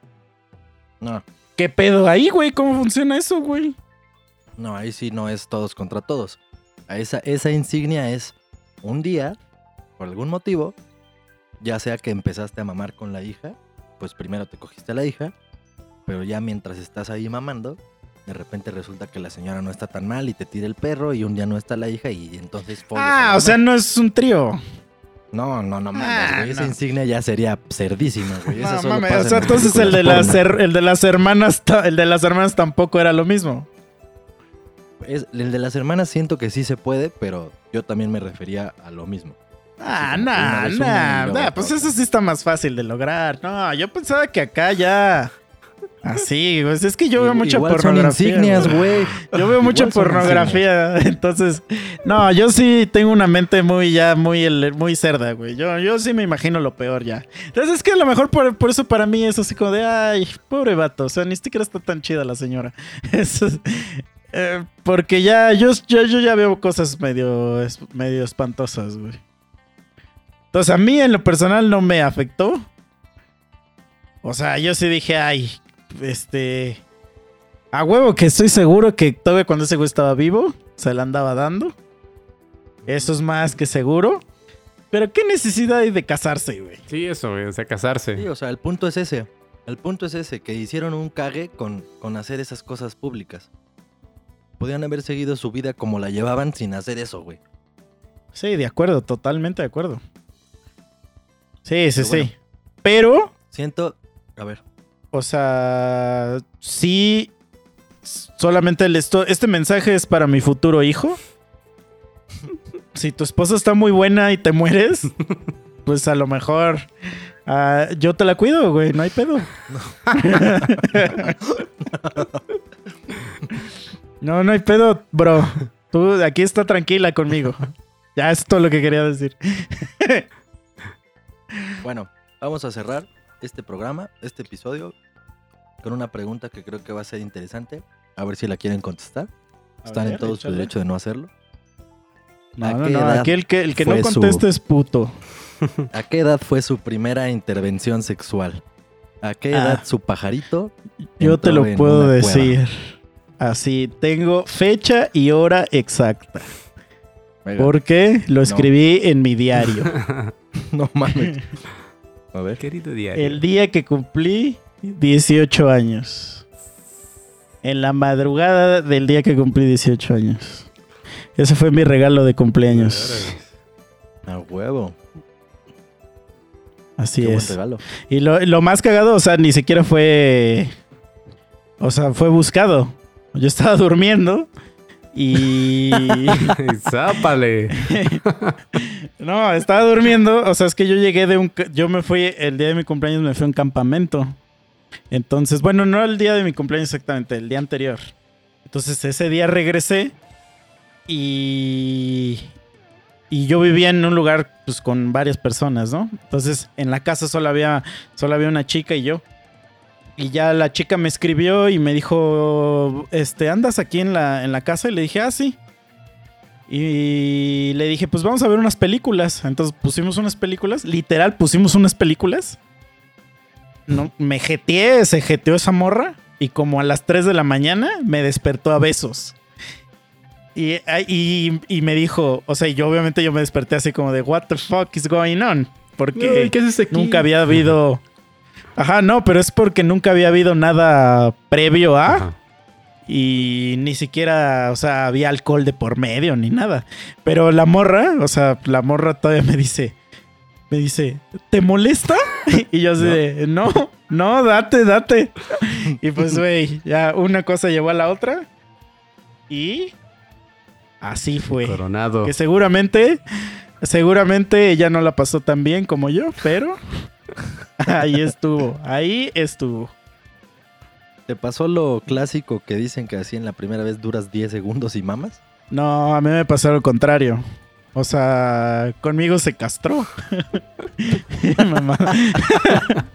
No, ¿qué pedo ahí, güey? ¿Cómo funciona eso, güey? No, ahí sí no es todos contra todos. Esa, esa insignia es un día, por algún motivo, ya sea que empezaste a mamar con la hija, pues primero te cogiste a la hija, pero ya mientras estás ahí mamando, de repente resulta que la señora no está tan mal y te tira el perro y un día no está la hija y entonces Ah, o sea, no es un trío. No, no, no mames, Ah, güey. Esa no. insignia ya sería cerdísima, güey. No mames, o sea, en entonces el de las el de las hermanas el de las hermanas tampoco era lo mismo. Es- el de las hermanas siento que sí se puede, pero yo también me refería a lo mismo. Ah, no, no, pues eso sí está más fácil de lograr. No, yo pensaba que acá ya así, pues es que yo veo Igual mucha son pornografía. insignias, güey. Yo veo mucha Igual son pornografía, entonces, no, yo sí tengo una mente muy ya, muy, muy cerda, güey. Yo, yo sí me imagino lo peor ya. Entonces es que a lo mejor por, por eso para mí es así como de, ay, pobre vato, o sea, ni siquiera está tan chida la señora. Eso es- eh, porque ya, yo, yo, yo ya veo cosas medio, medio espantosas, güey. Entonces a mí en lo personal no me afectó. O sea, yo sí dije, ay, este... A huevo que estoy seguro que todavía cuando ese güey estaba vivo, se la andaba dando. Eso es más que seguro. Pero qué necesidad hay de casarse, güey. Sí, eso, güey, o sea, casarse. Sí, o sea, el punto es ese. El punto es ese, que hicieron un cague con, con hacer esas cosas públicas. Podían haber seguido su vida como la llevaban sin hacer eso, güey. Sí, de acuerdo, totalmente de acuerdo. Sí, sí, Pero bueno. sí. Pero, Siento, a ver, o sea, sí, solamente el esto, este mensaje es para mi futuro hijo. Si tu esposa está muy buena y te mueres, pues a lo mejor ah, yo te la cuido, güey, no hay pedo. No, no hay pedo, bro. Tú aquí está tranquila conmigo. Ya es todo lo que quería decir. bueno, vamos a cerrar este programa, este episodio, con una pregunta que creo que va a ser interesante. A ver si la quieren contestar. Están en todo su échale. derecho de no hacerlo. No, ¿A no, no, aquí el que, el que no fue su- conteste es puto. ¿A qué edad fue su primera intervención sexual? ¿A qué Ah. edad su pajarito? Yo te lo puedo cueva? Así, tengo fecha y hora exacta. Venga, Porque lo escribí en mi diario. No mames. A ver. Querido diario. El día que cumplí 18 años. En la madrugada del día que cumplí 18 años. Ese fue mi regalo de cumpleaños. A huevo. Así Qué buen es. regalo. Y lo, lo más cagado, o sea, ni siquiera fue. O sea, fue buscado. Yo estaba durmiendo y. ¡Zápale! no, estaba durmiendo. O sea, es que yo llegué de un. Yo me fui, el día de mi cumpleaños me fui a un campamento. Entonces, bueno, no el día de mi cumpleaños exactamente, el día anterior. Entonces, ese día regresé y. Y yo vivía en un lugar pues con varias personas, ¿no? Entonces, en la casa solo había, solo había una chica y yo. Y ya la chica me escribió y me dijo, este, ¿andas aquí en la, en la casa? Y le dije, ah, sí. Y le dije, pues vamos a ver unas películas. Entonces pusimos unas películas, literal pusimos unas películas. No, me jeteé, se jeteó esa morra. Y como a las 3 de la mañana me despertó a besos. Y, y, y me dijo, o sea, yo obviamente yo me desperté así como de, what the fuck is going on? Porque ¿Qué haces aquí? nunca había habido... Ajá, no, pero es porque nunca había habido nada previo a... Ajá. Y ni siquiera, o sea, había alcohol de por medio ni nada. Pero la morra, o sea, la morra todavía me dice, me dice, ¿te molesta? Y yo así de, no, no, date, date. Y pues, güey, ya una cosa llevó a la otra. Y así fue. Coronado. Que seguramente, seguramente ella no la pasó tan bien como yo, pero ahí estuvo, ahí estuvo. ¿Te pasó lo clásico que dicen que así en la primera vez duras 10 segundos y mamas? No, a mí me pasó lo contrario. O sea, conmigo se castró. Mamá.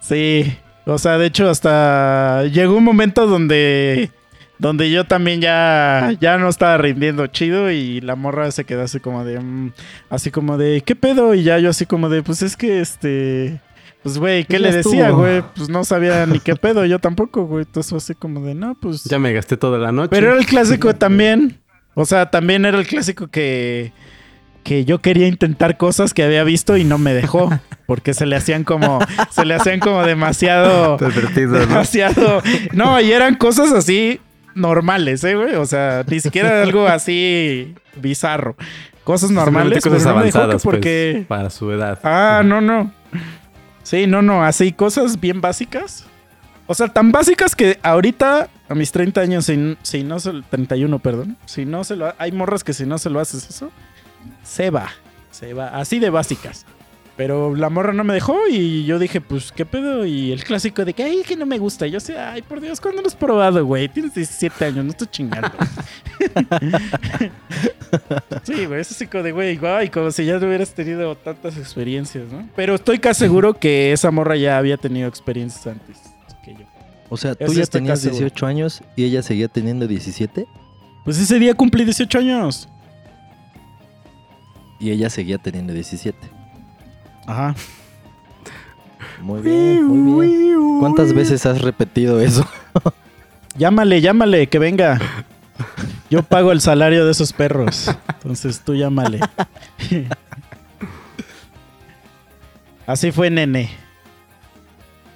sí. O sea, de hecho, hasta llegó un momento donde. Donde yo también ya, ya no estaba rindiendo chido y la morra se quedó así como de... mm, así como de, ¿qué pedo? Y ya yo así como de, pues es que este... Pues güey, ¿qué le decía, güey? Pues no sabía ni qué pedo, yo tampoco, güey. Entonces fue así como de, no, pues... Ya me gasté toda la noche. Pero era el clásico también. O sea, también era el clásico que, que yo quería intentar cosas que había visto y no me dejó. Porque se le hacían como, se le hacían como demasiado, Divertido, ¿no? demasiado. No, y eran cosas así normales, ¿eh, güey? O sea, ni siquiera algo así bizarro. Cosas normales, cosas pero no me pues, porque... para su edad. Ah, no, no. Sí, no, no, así cosas bien básicas. O sea, tan básicas que ahorita, a mis 30 años, si, si no se 31, perdón, si no se lo... Hay morras que si no se lo haces eso, se va, se va, así de básicas. Pero la morra no me dejó y yo dije, pues, ¿qué pedo? Y el clásico de que, ay, que no me gusta. Y yo sé, ay, por Dios, ¿cuándo lo has probado, güey? Tienes 17 años, no estoy chingando. sí, güey, es así como de, güey, guay, como si ya no hubieras tenido tantas experiencias, ¿no? Pero estoy casi seguro que esa morra ya había tenido experiencias antes que yo. O sea, tú Eso ya estoy tenías casi seguro. 18 años y ella seguía teniendo 17 Pues ese día cumplí 18 años. y ella seguía teniendo 17. Ajá. Muy bien, muy bien. ¿Cuántas veces has repetido eso? Llámale, llámale, que venga. Yo pago el salario de esos perros. Entonces tú llámale. Así fue, nene.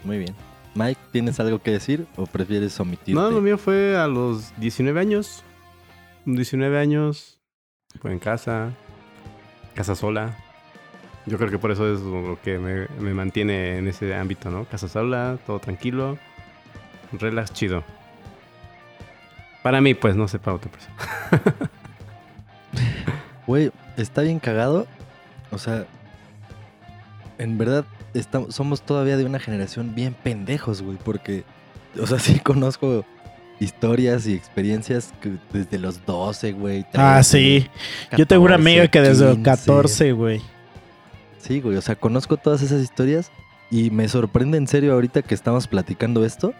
Muy bien. Mike, ¿tienes algo que decir o prefieres omitirte? No, lo mío fue a los 19 años. 19 años. Fue en casa. Casa sola. Yo creo que por eso es lo que me, me mantiene en ese ámbito, ¿no? Casa sola, todo tranquilo. Relax chido. Para mí, pues, no sé para otra persona. Güey, está bien cagado. O sea, en verdad estamos, somos todavía de una generación bien pendejos, güey, porque, o sea, sí conozco historias y experiencias que desde los 12, güey. Ah, 13, sí. Yo tengo una 14, amiga que desde los 15. 14, güey. Sí, güey, o sea, conozco todas esas historias y me sorprende en serio ahorita que estamos platicando esto.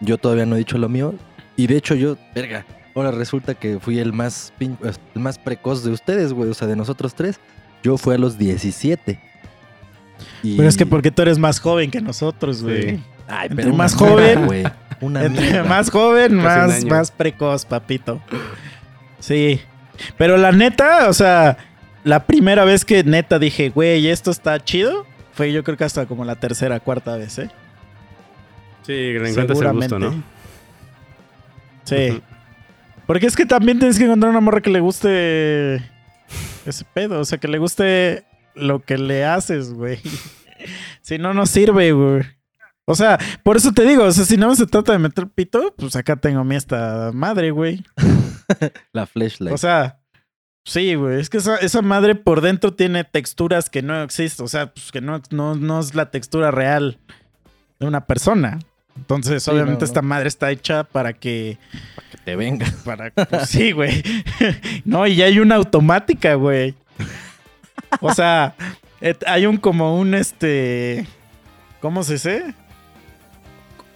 Yo todavía no he dicho lo mío y de hecho yo, verga, ahora resulta que fui el más, pin- el más precoz de ustedes, güey, o sea, de nosotros tres. Yo fui a los 17. Y- Pero es que porque tú eres más joven que nosotros, güey. Sí. Ay, pero más mierda, joven, güey. Una Entre más joven, más, año. más precoz, papito. Sí. Pero la neta, o sea, la primera vez que neta dije, güey, esto está chido, fue yo creo que hasta como la tercera, cuarta vez, ¿eh? Sí, le encuentras el gusto, ¿no? Sí. Porque es que también tienes que encontrar una morra que le guste ese pedo. O sea, que le guste lo que le haces, güey. Si no, no sirve, güey. O sea, por eso te digo, o sea, si no se trata de meter pito, pues acá tengo a mí esta madre, güey. La flashlight. O sea, sí, güey. Es que esa, esa madre por dentro tiene texturas que no existen. O sea, pues que no, no, no es la textura real de una persona. Entonces, Sí, obviamente, no, esta madre está hecha para que. que te venga. Para, pues, sí, güey. no, y ya hay una automática, güey. O sea, hay un como un este. ¿Cómo se dice?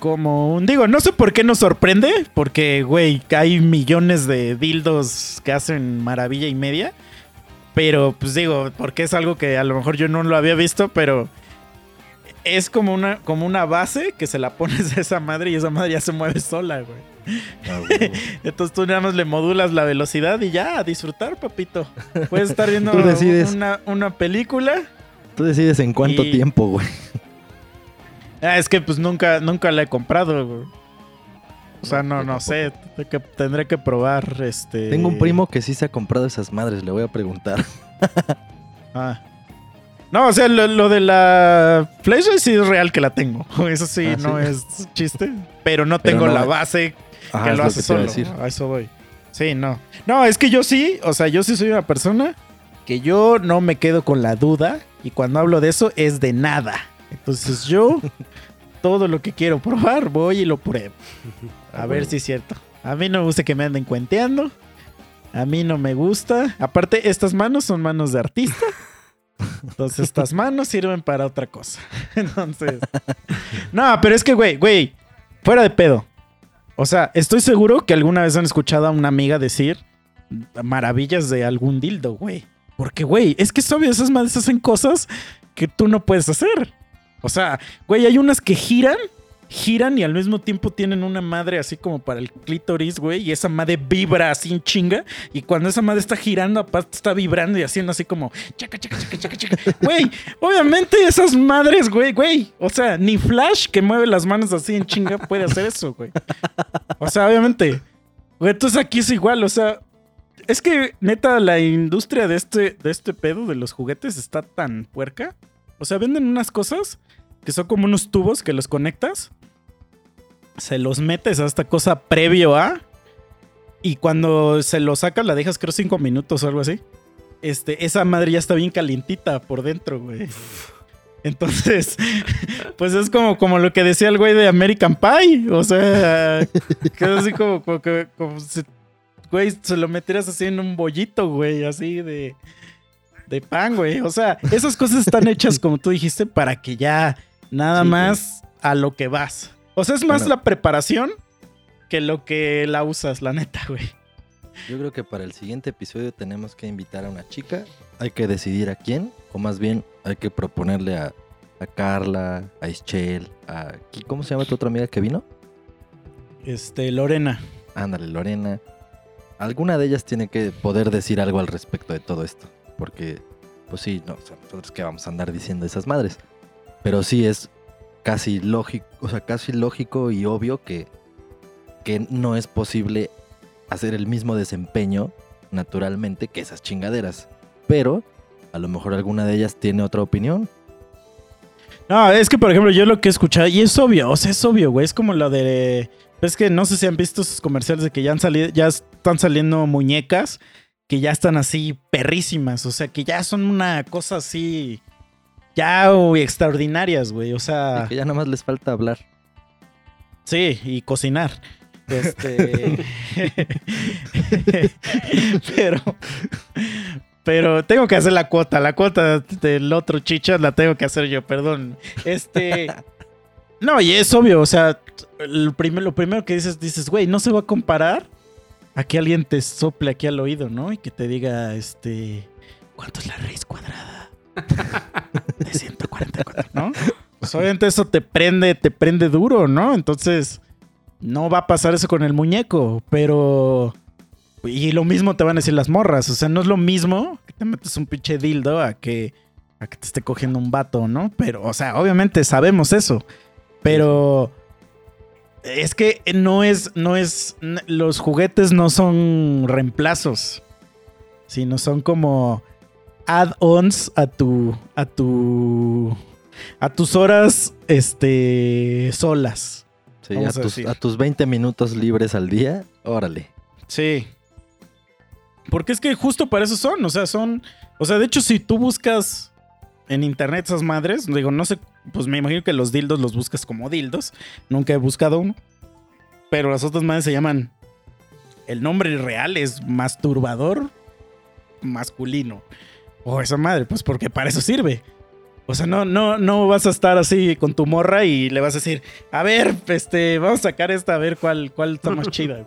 Como un. Digo, no sé por qué nos sorprende. Porque, güey, hay millones de dildos que hacen maravilla y media. Pero, pues digo, porque es algo que a lo mejor yo no lo había visto, pero. Es como una, como una base que se la pones a esa madre y esa madre ya se mueve sola, güey. Ah. Entonces tú nada más le modulas la velocidad y ya, a disfrutar, papito. Puedes estar viendo. Una, una película. Tú decides en cuánto Y- tiempo, güey. Ah, es que pues nunca, nunca la he comprado, güey. O sea, no, no sé. Tendré que, tendré que probar este. Tengo un primo que sí se ha comprado esas madres, le voy a preguntar. Ah. No, o sea, lo, lo de la flashlight sí es real que la tengo. Eso sí, Ah, no sí. es chiste. Pero no Pero tengo no- la base Ajá, que es lo lo hace iba a solo. decir. A eso voy. Sí, no. No, es que yo sí, o sea, yo sí soy una persona que yo no me quedo con la duda y cuando hablo de eso es de nada. Entonces yo todo lo que quiero probar voy y lo pruebo. A ver si es cierto. A mí no me gusta que me anden cuenteando. A mí no me gusta. Aparte, estas manos son manos de artista. Entonces, estas manos sirven para otra cosa. Entonces. No, pero es que, güey, güey, fuera de pedo. O sea, estoy seguro que alguna vez han escuchado a una amiga decir maravillas de algún dildo, güey. Porque, güey, es que es obvio, esas madres hacen cosas que tú no puedes hacer. O sea, güey, hay unas que giran, giran y al mismo tiempo tienen una madre así como para el clítoris, güey, y esa madre vibra así en chinga. Y cuando esa madre está girando, aparte está vibrando y haciendo así como chaca, chaca, chaca, chaca, chaca. Güey, obviamente esas madres, güey, güey. O sea, ni Flash que mueve las manos así en chinga puede hacer eso, güey. O sea, obviamente. Güey, entonces aquí es igual, o sea. Es que, neta, la industria de este, de este pedo de los juguetes está tan puerca. O sea, venden unas cosas que son como unos tubos que los conectas. Se los metes a esta cosa previo a. Y cuando se lo sacas, la dejas, creo, cinco minutos o algo así. Este, esa madre ya está bien calientita por dentro, güey. Entonces, pues es como, como lo que decía el güey de American Pie. O sea, que es así como, como, güey, se lo metieras así en un bollito, güey, así de, de pan, güey. O sea, esas cosas están hechas, como tú dijiste, para que ya nada Sí, más a lo que vas. O sea, es más Bueno. la preparación que lo que la usas, la neta, güey. Yo creo que para el siguiente episodio tenemos que invitar a una chica. Hay que decidir a quién, o más bien hay que proponerle a, a Carla, a Ischel, a... ¿Cómo se llama tu otra amiga que vino? Este, Lorena. Ándale, Lorena. Alguna de ellas tiene que poder decir algo al respecto de todo esto. Porque, pues sí, no, o sea, nosotros que vamos a andar diciendo esas madres. Pero sí es casi lógico, o sea, casi lógico y obvio que, que no es posible hacer el mismo desempeño naturalmente que esas chingaderas. Pero a lo mejor alguna de ellas tiene otra opinión. No, es que, por ejemplo, yo lo que he escuchado, y es obvio, o sea, es obvio, güey, es como lo de... Es que no sé si han visto esos comerciales de que ya han salido, ya están saliendo muñecas que ya están así perrísimas, o sea, que ya son una cosa así, ya uy, extraordinarias, güey, o sea... Y que ya nada más les falta hablar. Sí, y cocinar. Este. pero. Pero tengo que hacer la cuota. La cuota del otro chicha la tengo que hacer yo, perdón. Este. No, y es obvio, o sea, el primer- lo primero que dices, dices, güey, no se va a comparar a que alguien te sople aquí al oído, ¿no? Y que te diga, este. ¿Cuánto es la raíz cuadrada? De 144, ¿no? Pues obviamente eso te prende, te prende duro, ¿no? Entonces, no va a pasar eso con el muñeco, pero... Y lo mismo te van a decir las morras, o sea, no es lo mismo que te metes un pinche dildo a que, a que te esté cogiendo un vato, ¿no? Pero, o sea, obviamente sabemos eso, pero... Es que no es, no es, los juguetes no son reemplazos, sino son como add-ons a tu. a tu. a tus horas este. solas. Sí, a a tus, a tus 20 minutos libres al día, órale. Sí. Porque es que justo para eso son. O sea, son. O sea, de hecho, si tú buscas en internet esas madres, digo, no sé, pues me imagino que los dildos los buscas como dildos. Nunca he buscado uno. Pero las otras madres se llaman. El nombre real es masturbador masculino. O esa madre, pues porque para eso sirve. O sea, no, no, no vas a estar así con tu morra y le vas a decir, a ver, este, vamos a sacar esta a ver cuál, cuál está más chida,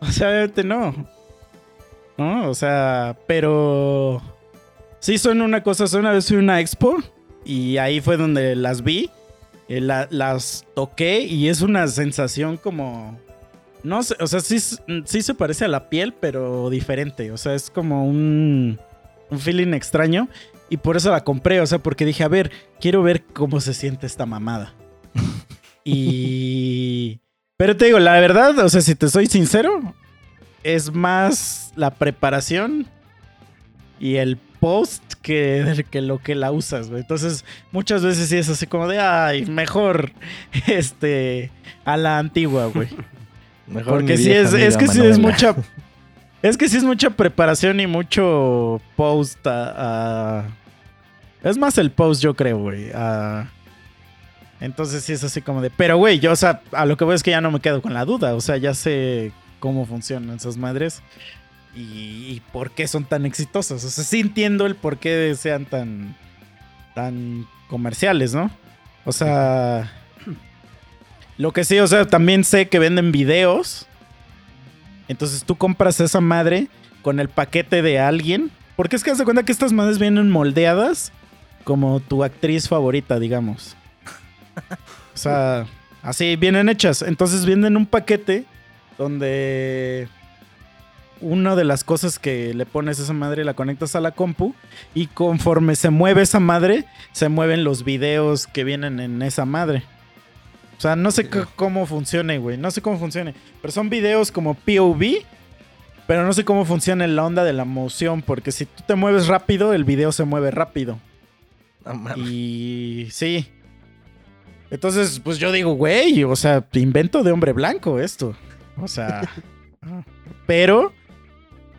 o sea, obviamente no. No, o sea, pero sí son una cosa, son una vez fui a una expo y ahí fue donde las vi, eh, la- las toqué y es una sensación como no sé, o sea, sí, sí se parece a la piel, pero diferente, o sea, es como un un feeling extraño y por eso la compré, o sea, porque dije, a ver, quiero ver cómo se siente esta mamada. y pero te digo, la verdad, o sea, si te soy sincero, es más la preparación y el post que, que lo que la usas, güey. Entonces, muchas veces sí es así como de, ay, mejor, este, a la antigua, güey. Mejor Porque sí es, es que sí es mucha, es que sí es mucha preparación y mucho post a, a- es más el post, yo creo, güey. entonces sí es así como de, pero güey, yo, o sea, a lo que voy es que ya no me quedo con la duda, o sea, ya sé cómo funcionan esas madres y, y por qué son tan exitosas. O sea, sí entiendo el por qué sean tan, tan comerciales, ¿no? O sea, lo que sí, o sea, también sé que venden videos. Entonces tú compras esa madre con el paquete de alguien. Porque es que de cuenta que estas madres vienen moldeadas como tu actriz favorita, digamos. O sea, así vienen hechas. Entonces vienen un paquete donde una de las cosas que le pones a esa madre la conectas a la compu y conforme se mueve esa madre, se mueven los videos que vienen en esa madre. O sea, no sé cómo funcione, güey. No sé cómo funcione. Pero son videos como POV. Pero no sé cómo funciona la onda de la moción. Porque si tú te mueves rápido, el video se mueve rápido. Mames. Y sí. Entonces, pues yo digo, güey, o sea, invento de hombre blanco esto. O sea. pero.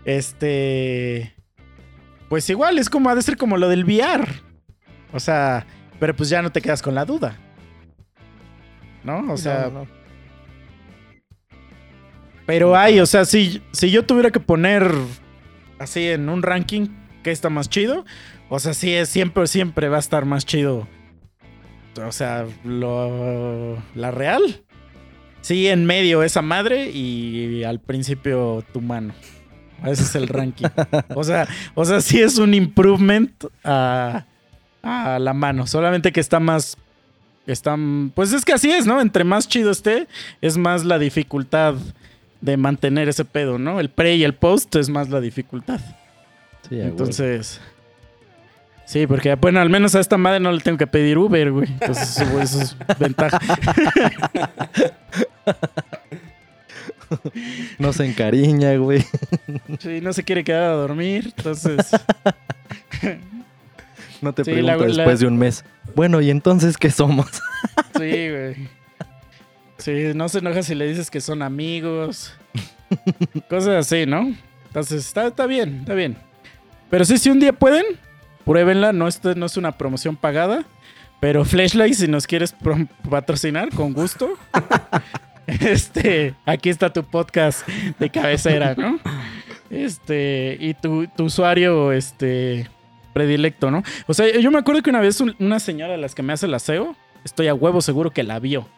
Este. Pues igual, es como ha de ser como lo del VR. O sea, pero pues ya no te quedas con la duda. ¿No? O sea, No, no, no. pero hay, o sea, si, si yo tuviera que poner así en un ranking que está más chido, o sea, sí es siempre, siempre va a estar más chido. O sea, lo, la real. Sí, en medio esa madre y al principio tu mano. Ese es el ranking. O sea, o sea, sí es un improvement a, a la mano. Solamente que está más. Está, pues es que así es, ¿no? Entre más chido esté, es más la dificultad de mantener ese pedo, ¿no? El pre y el post es más la dificultad. Sí. Entonces. Sí, porque bueno, al menos a esta madre no le tengo que pedir Uber, güey. Entonces eso, eso es ventaja. No se encariña, güey. Sí, no se quiere quedar a dormir. Entonces. No te Sí, la- la- después de un mes. Bueno, ¿y entonces qué somos? Sí, güey. Sí, no se enoja si le dices que son amigos. Cosas así, ¿no? Entonces, está, está bien, está bien. Pero sí, si un día pueden, pruébenla. No, esto no es una promoción pagada. Pero Flashlight, si nos quieres patrocinar, con gusto. Este, aquí está tu podcast de cabecera, ¿no? Este, y tu, tu usuario, este, predilecto, ¿no? O sea, yo me acuerdo que una vez un- una señora de las que me hace el aseo, estoy a huevo seguro que la vio.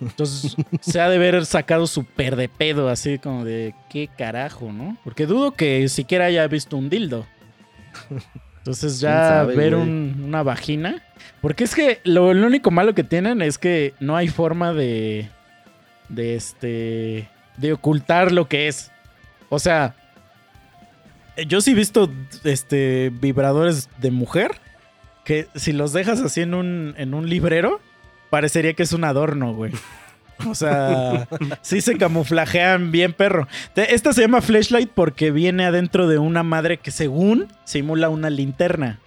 Entonces, se ha de haber sacado súper de pedo, así como de, ¿qué carajo, no? Porque dudo que siquiera haya visto un dildo. Entonces, ¿Quién ya sabe, ver un- una vagina. Porque es que lo, lo único malo que tienen es que no hay forma de. De este. de ocultar lo que es. O sea. Yo sí he visto este vibradores de mujer que si los dejas así en un, en un librero, parecería que es un adorno, güey. O sea, sí se camuflajean bien, perro. Esta se llama flashlight porque viene adentro de una madre que según simula una linterna.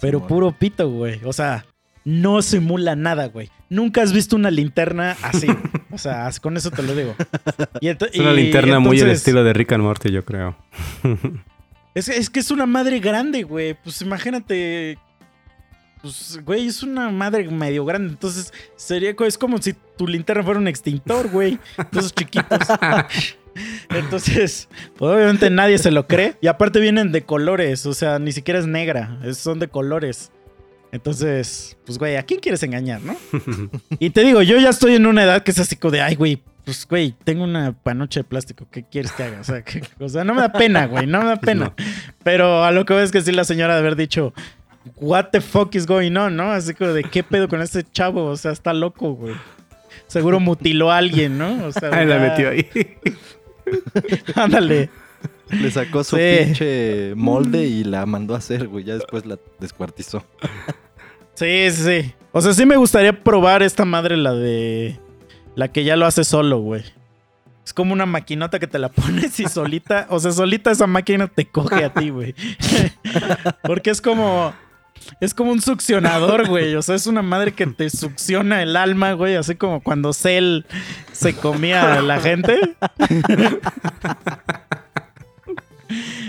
Pero puro pito, güey. O sea, no simula nada, güey. Nunca has visto una linterna así. o sea, con eso te lo digo. Y Es una y linterna muy entonces- estilo de Rick and Morty, yo creo. Es, es que es una madre grande, güey. Pues imagínate. Pues, güey, es una madre medio grande. Entonces, sería es como si tu linterna fuera un extintor, güey. Esos chiquitos. Entonces, pues, obviamente nadie se lo cree. Y aparte vienen de colores. O sea, ni siquiera es negra. son de colores. Entonces, pues, güey, ¿a quién quieres engañar, no? Y te digo, yo ya estoy en una edad que es así como de, ay, güey, pues, güey, tengo una panoche de plástico. ¿Qué quieres que haga? O sea, que- o sea no me da pena, güey, no me da pena. Pero a lo que veo es que sí la señora de haber dicho, what the fuck is going on, ¿no? Así como de, ¿qué pedo con este chavo? O sea, está loco, güey. Seguro mutiló a alguien, ¿no? O sea, Ahí la metió ahí. Ándale. Le sacó su Sí. pinche molde y la mandó a hacer, güey. Ya después la descuartizó. Sí, sí, sí. O sea, sí me gustaría probar esta madre, la de... La que ya lo hace solo, güey. Es como una maquinota que te la pones y solita, o sea, solita esa máquina te coge a ti, güey. Porque es como, es como un succionador, güey. O sea, es una madre que te succiona el alma, güey. Así como cuando Cell se comía a la gente.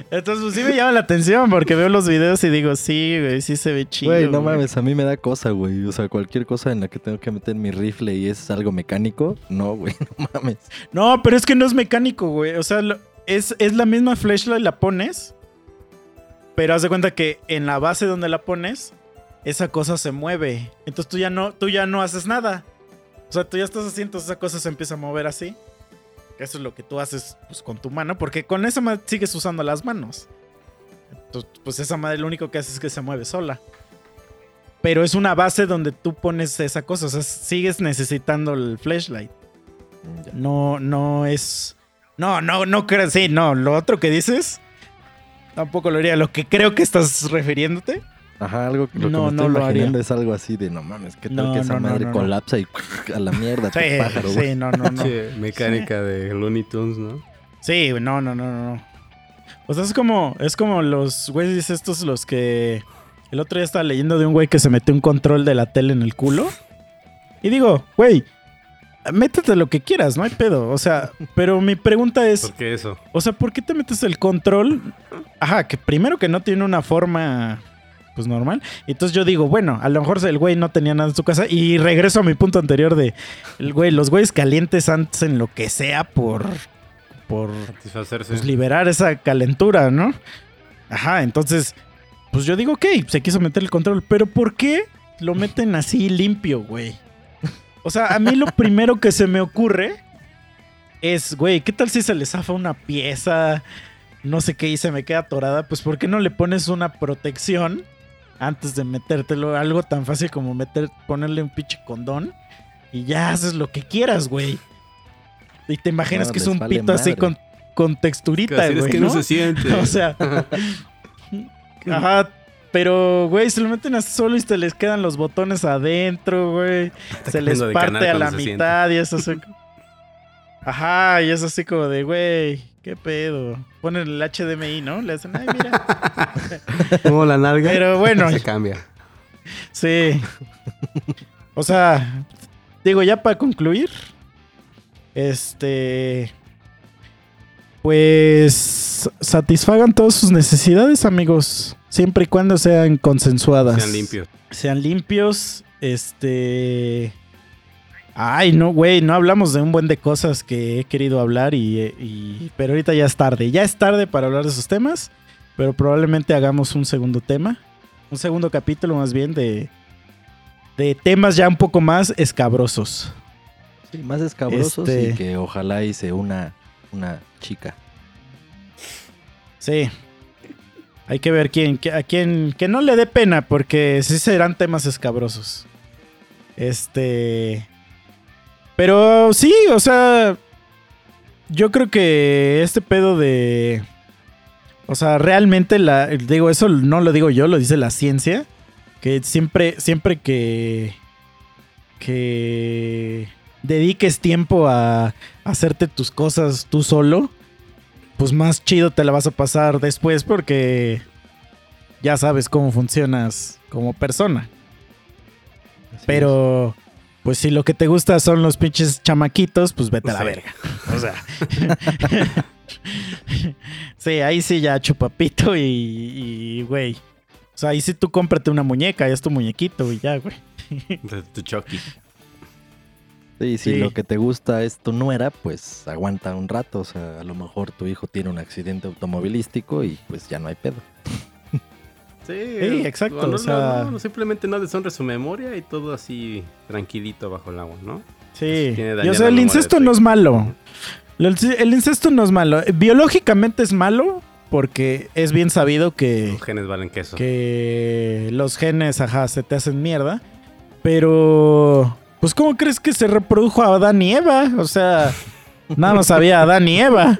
Entonces, pues sí me llama la atención porque veo los videos y digo, sí, güey, sí se ve chido. Güey, no mames, a mí me da cosa, güey. O sea, cualquier cosa en la que tengo que meter mi rifle y es algo mecánico, no, güey, no mames. No, pero es que no es mecánico, güey. O sea, lo- es, es la misma flashlight, la pones. Pero haz de cuenta que en la base donde la pones, esa cosa se mueve. Entonces tú ya no, tú ya no haces nada. O sea, tú ya estás así, entonces esa cosa se empieza a mover así. Eso es lo que tú haces pues, con tu mano, porque con esa madre sigues usando las manos. Entonces, pues esa madre lo único que hace es que se mueve sola. Pero es una base donde tú pones esa cosa. O sea, sigues necesitando el flashlight. No, no es. No, no, no creo. Sí, no. Lo otro que dices. Tampoco lo haría. Lo que creo que estás refiriéndote. Ajá, algo que lo que No, me estoy no lo haría. imaginando es algo así de no mames, ¿qué tal No, que esa madre no, no. colapsa y a la mierda, tu Sí, pájaro, sí, no, no, no. Sí, mecánica de Looney Tunes, ¿no? Sí, no, no, no, no. no. O sea, es como, es como los güeyes estos los que... El otro día estaba leyendo de un güey que se metió un control de la tele en el culo. Y digo, güey, métete lo que quieras, no hay pedo. O sea, pero mi pregunta es, ¿Por qué eso? o sea, ¿por qué te metes el control? Ajá, que primero que no tiene una forma pues normal. Entonces yo digo, bueno, a lo mejor el güey no tenía nada en su casa. Y regreso a mi punto anterior de, el güey, los güeyes calientes hacen lo que sea por, por Satisfacerse. pues, liberar esa calentura, ¿no? Ajá, entonces, pues yo digo, ok, se quiso meter el control, pero ¿por qué lo meten así limpio, güey? O sea, a mí lo primero que se me ocurre es, güey, ¿qué tal si se le zafa una pieza? No sé qué y se me queda atorada. Pues, ¿por qué no le pones una protección antes de metértelo? Algo tan fácil como meter, ponerle un pinche condón y ya haces lo que quieras, güey. Y te imaginas No, que es un vale pito así con, con texturita, Así es güey. que no se siente. o sea, ajá. Pero, güey, se lo meten así solo y se les quedan los botones adentro, güey. Se les parte a la mitad y es así. Ajá, y es así como de, güey, qué pedo. Ponen el HDMI, ¿no? Le hacen, ay, mira. Como la nalga. Pero bueno, Se cambia. sí. O sea, digo, ya para concluir, este. Pues satisfagan todas sus necesidades, amigos. Siempre y cuando sean consensuadas. Sean limpios. Sean limpios. Este. Ay, no, güey, no hablamos de un buen de cosas que he querido hablar y, y- Pero ahorita ya es tarde. Ya es tarde para hablar de esos temas. Pero probablemente hagamos un segundo tema. Un segundo capítulo más bien de... De temas ya un poco más escabrosos. Sí, más escabrosos Este- y que ojalá hice una, una chica. Sí. Hay que ver quién, a quién, que no le dé pena, porque sí serán temas escabrosos. Este. Pero sí, o sea. Yo creo que este pedo de. O sea, realmente la. Digo, eso no lo digo yo, lo dice la ciencia. Que siempre, siempre que. Que dediques tiempo a hacerte tus cosas tú solo, pues más chido te la vas a pasar después porque ya sabes cómo funcionas como persona. Así Pero, pues si lo que te gusta son los pinches chamaquitos, pues vete a la verga. O sea. sí, ahí sí ya chupapito y, y, güey. O sea, ahí sí tú cómprate una muñeca, ya es tu muñequito y ya, güey. De tu Chucky. Sí, si Sí. lo que te gusta es tu nuera, pues aguanta un rato. O sea, a lo mejor tu hijo tiene un accidente automovilístico y pues ya no hay pedo. Sí, exacto, No, o sea- no, no, simplemente no deshonre su memoria y todo así tranquilito bajo el agua, ¿no? Sí. Y, o sea, el incesto no es malo. El, el incesto no es malo. Biológicamente es malo porque es bien sabido que... Los genes valen queso. que los genes, ajá, se te hacen mierda. Pero, pues, ¿cómo crees que se reprodujo a Adán y Eva? O sea, nada más había Adán y Eva.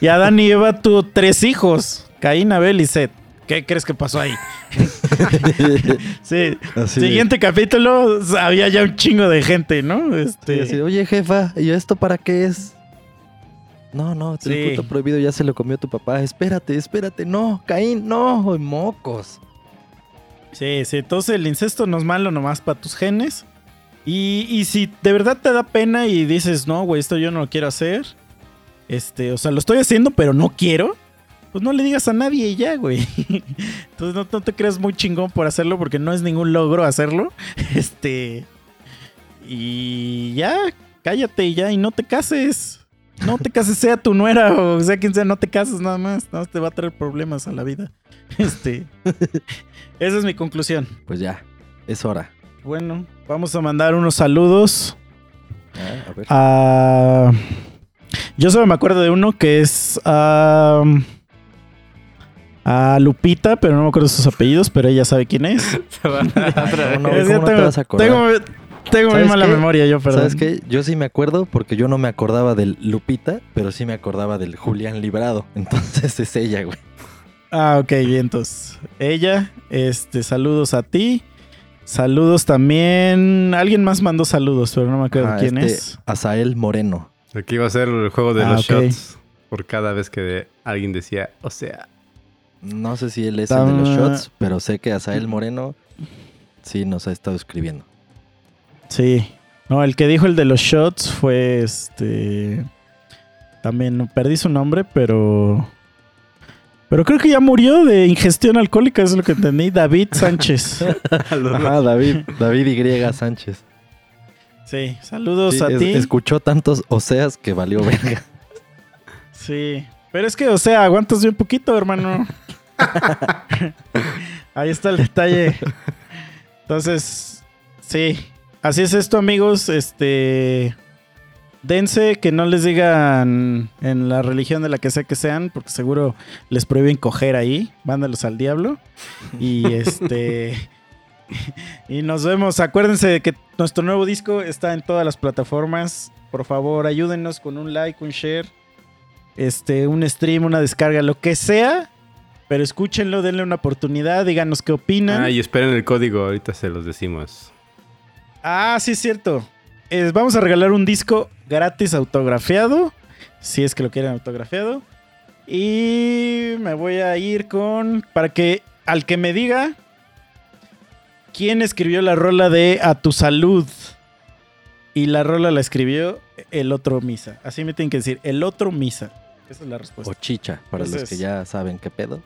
Y Adán y Eva tuvo tres hijos, Caín, Abel y Seth. ¿Qué crees que pasó ahí? sí. Así, Siguiente capítulo, había ya un chingo de gente, ¿no? sí, Este, así, Oye, jefa, ¿y esto para qué es? No, no, el Sí. fruto prohibido ya se lo comió tu papá. Espérate, espérate. No, Caín, no, Ay, mocos. Sí, sí, entonces el incesto no es malo nomás para tus genes. Y, y si de verdad te da pena y dices, no, güey, esto yo no lo quiero hacer. Este, o sea, lo estoy haciendo, pero no quiero. Pues no le digas a nadie y ya, güey. Entonces no, no te creas muy chingón por hacerlo porque no es ningún logro hacerlo. Este. Y ya, cállate y ya, y no te cases. No te cases, sea tu nuera o sea quien sea, no te cases nada más. Nada más te va a traer problemas a la vida. Este. Esa es mi conclusión. Pues ya, es hora. Bueno, vamos a mandar unos saludos Ah, a ver. a... Yo solo me acuerdo de uno que es. A Lupita, pero no me acuerdo sus apellidos, pero ella sabe quién es. Se va otra ¿cómo no? Es que ¿cómo no te tengo, vas a acordar? tengo, tengo muy ¿Sabes mala qué? memoria yo, perdón. ¿Sabes qué? Yo sí me acuerdo porque yo no me acordaba del Lupita, pero sí me acordaba del Julián Librado. Entonces es ella, güey. Ah, ok, bien, entonces. Ella, este, saludos a ti. Saludos también. Alguien más mandó saludos, pero no me acuerdo Ah, quién este, es. Azael Moreno. Aquí va a ser el juego de Ah, los shots. Por cada vez que alguien decía, o sea, No sé si él es el de los shots, pero sé que Azael Moreno sí nos ha estado escribiendo. Sí. No, el que dijo el de los shots fue este. También perdí su nombre, pero. Pero creo que ya murió de ingestión alcohólica, es lo que entendí. David Sánchez. Ajá, David, David Y. Sánchez. Sí, saludos Sí, a es- ti. escuchó tantos oseas que valió verga. Sí. Pero es que, o sea, aguantas bien poquito, hermano. Ahí está el detalle. Entonces, sí. Así es esto, amigos. Este. Dense que no les digan en la religión de la que sea que sean, porque seguro les prohíben coger ahí. Mándalos al diablo. Y este. y nos vemos. Acuérdense de que nuestro nuevo disco está en todas las plataformas. Por favor, ayúdenos con un like, un share este, un stream, una descarga, lo que sea. Pero escúchenlo, denle una oportunidad, díganos qué opinan. ah, y esperen el código, ahorita se los decimos. Ah, sí es cierto. Eh, vamos a regalar un disco gratis autografiado. Si es que lo quieren autografiado. Y me voy a ir con. Para que al que me diga. ¿Quién escribió la rola de A tu salud? Y la rola la escribió el otro misa. Así me tienen que decir, el otro misa. Esa es la respuesta. O chicha, para los que ya saben qué pedo.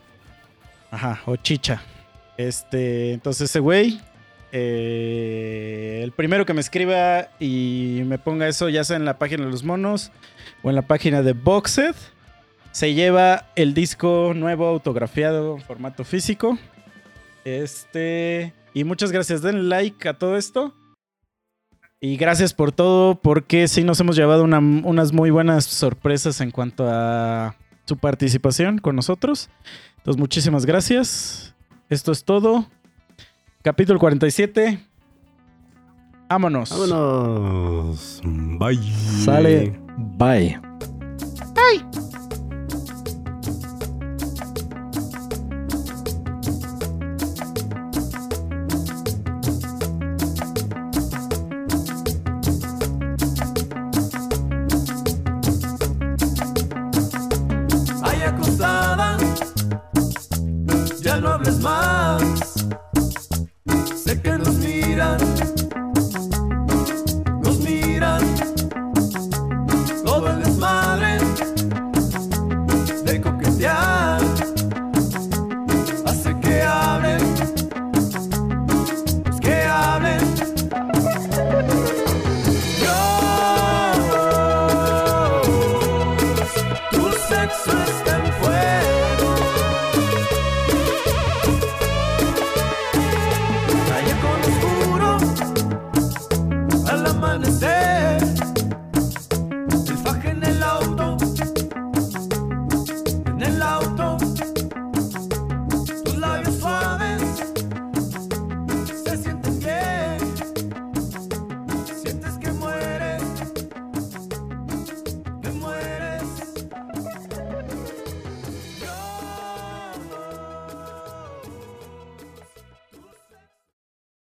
Ajá, o chicha. Este, entonces ese güey, eh, el primero que me escriba y me ponga eso, ya sea en la página de los monos o en la página de Boxed, se lleva el disco nuevo autografiado en formato físico. Este, y muchas gracias, den like a todo esto. Y gracias por todo, porque sí nos hemos llevado una- unas muy buenas sorpresas en cuanto a su participación con nosotros. Entonces, muchísimas gracias. Esto es todo. Capítulo 47. Vámonos. Vámonos. Bye. Sale, bye.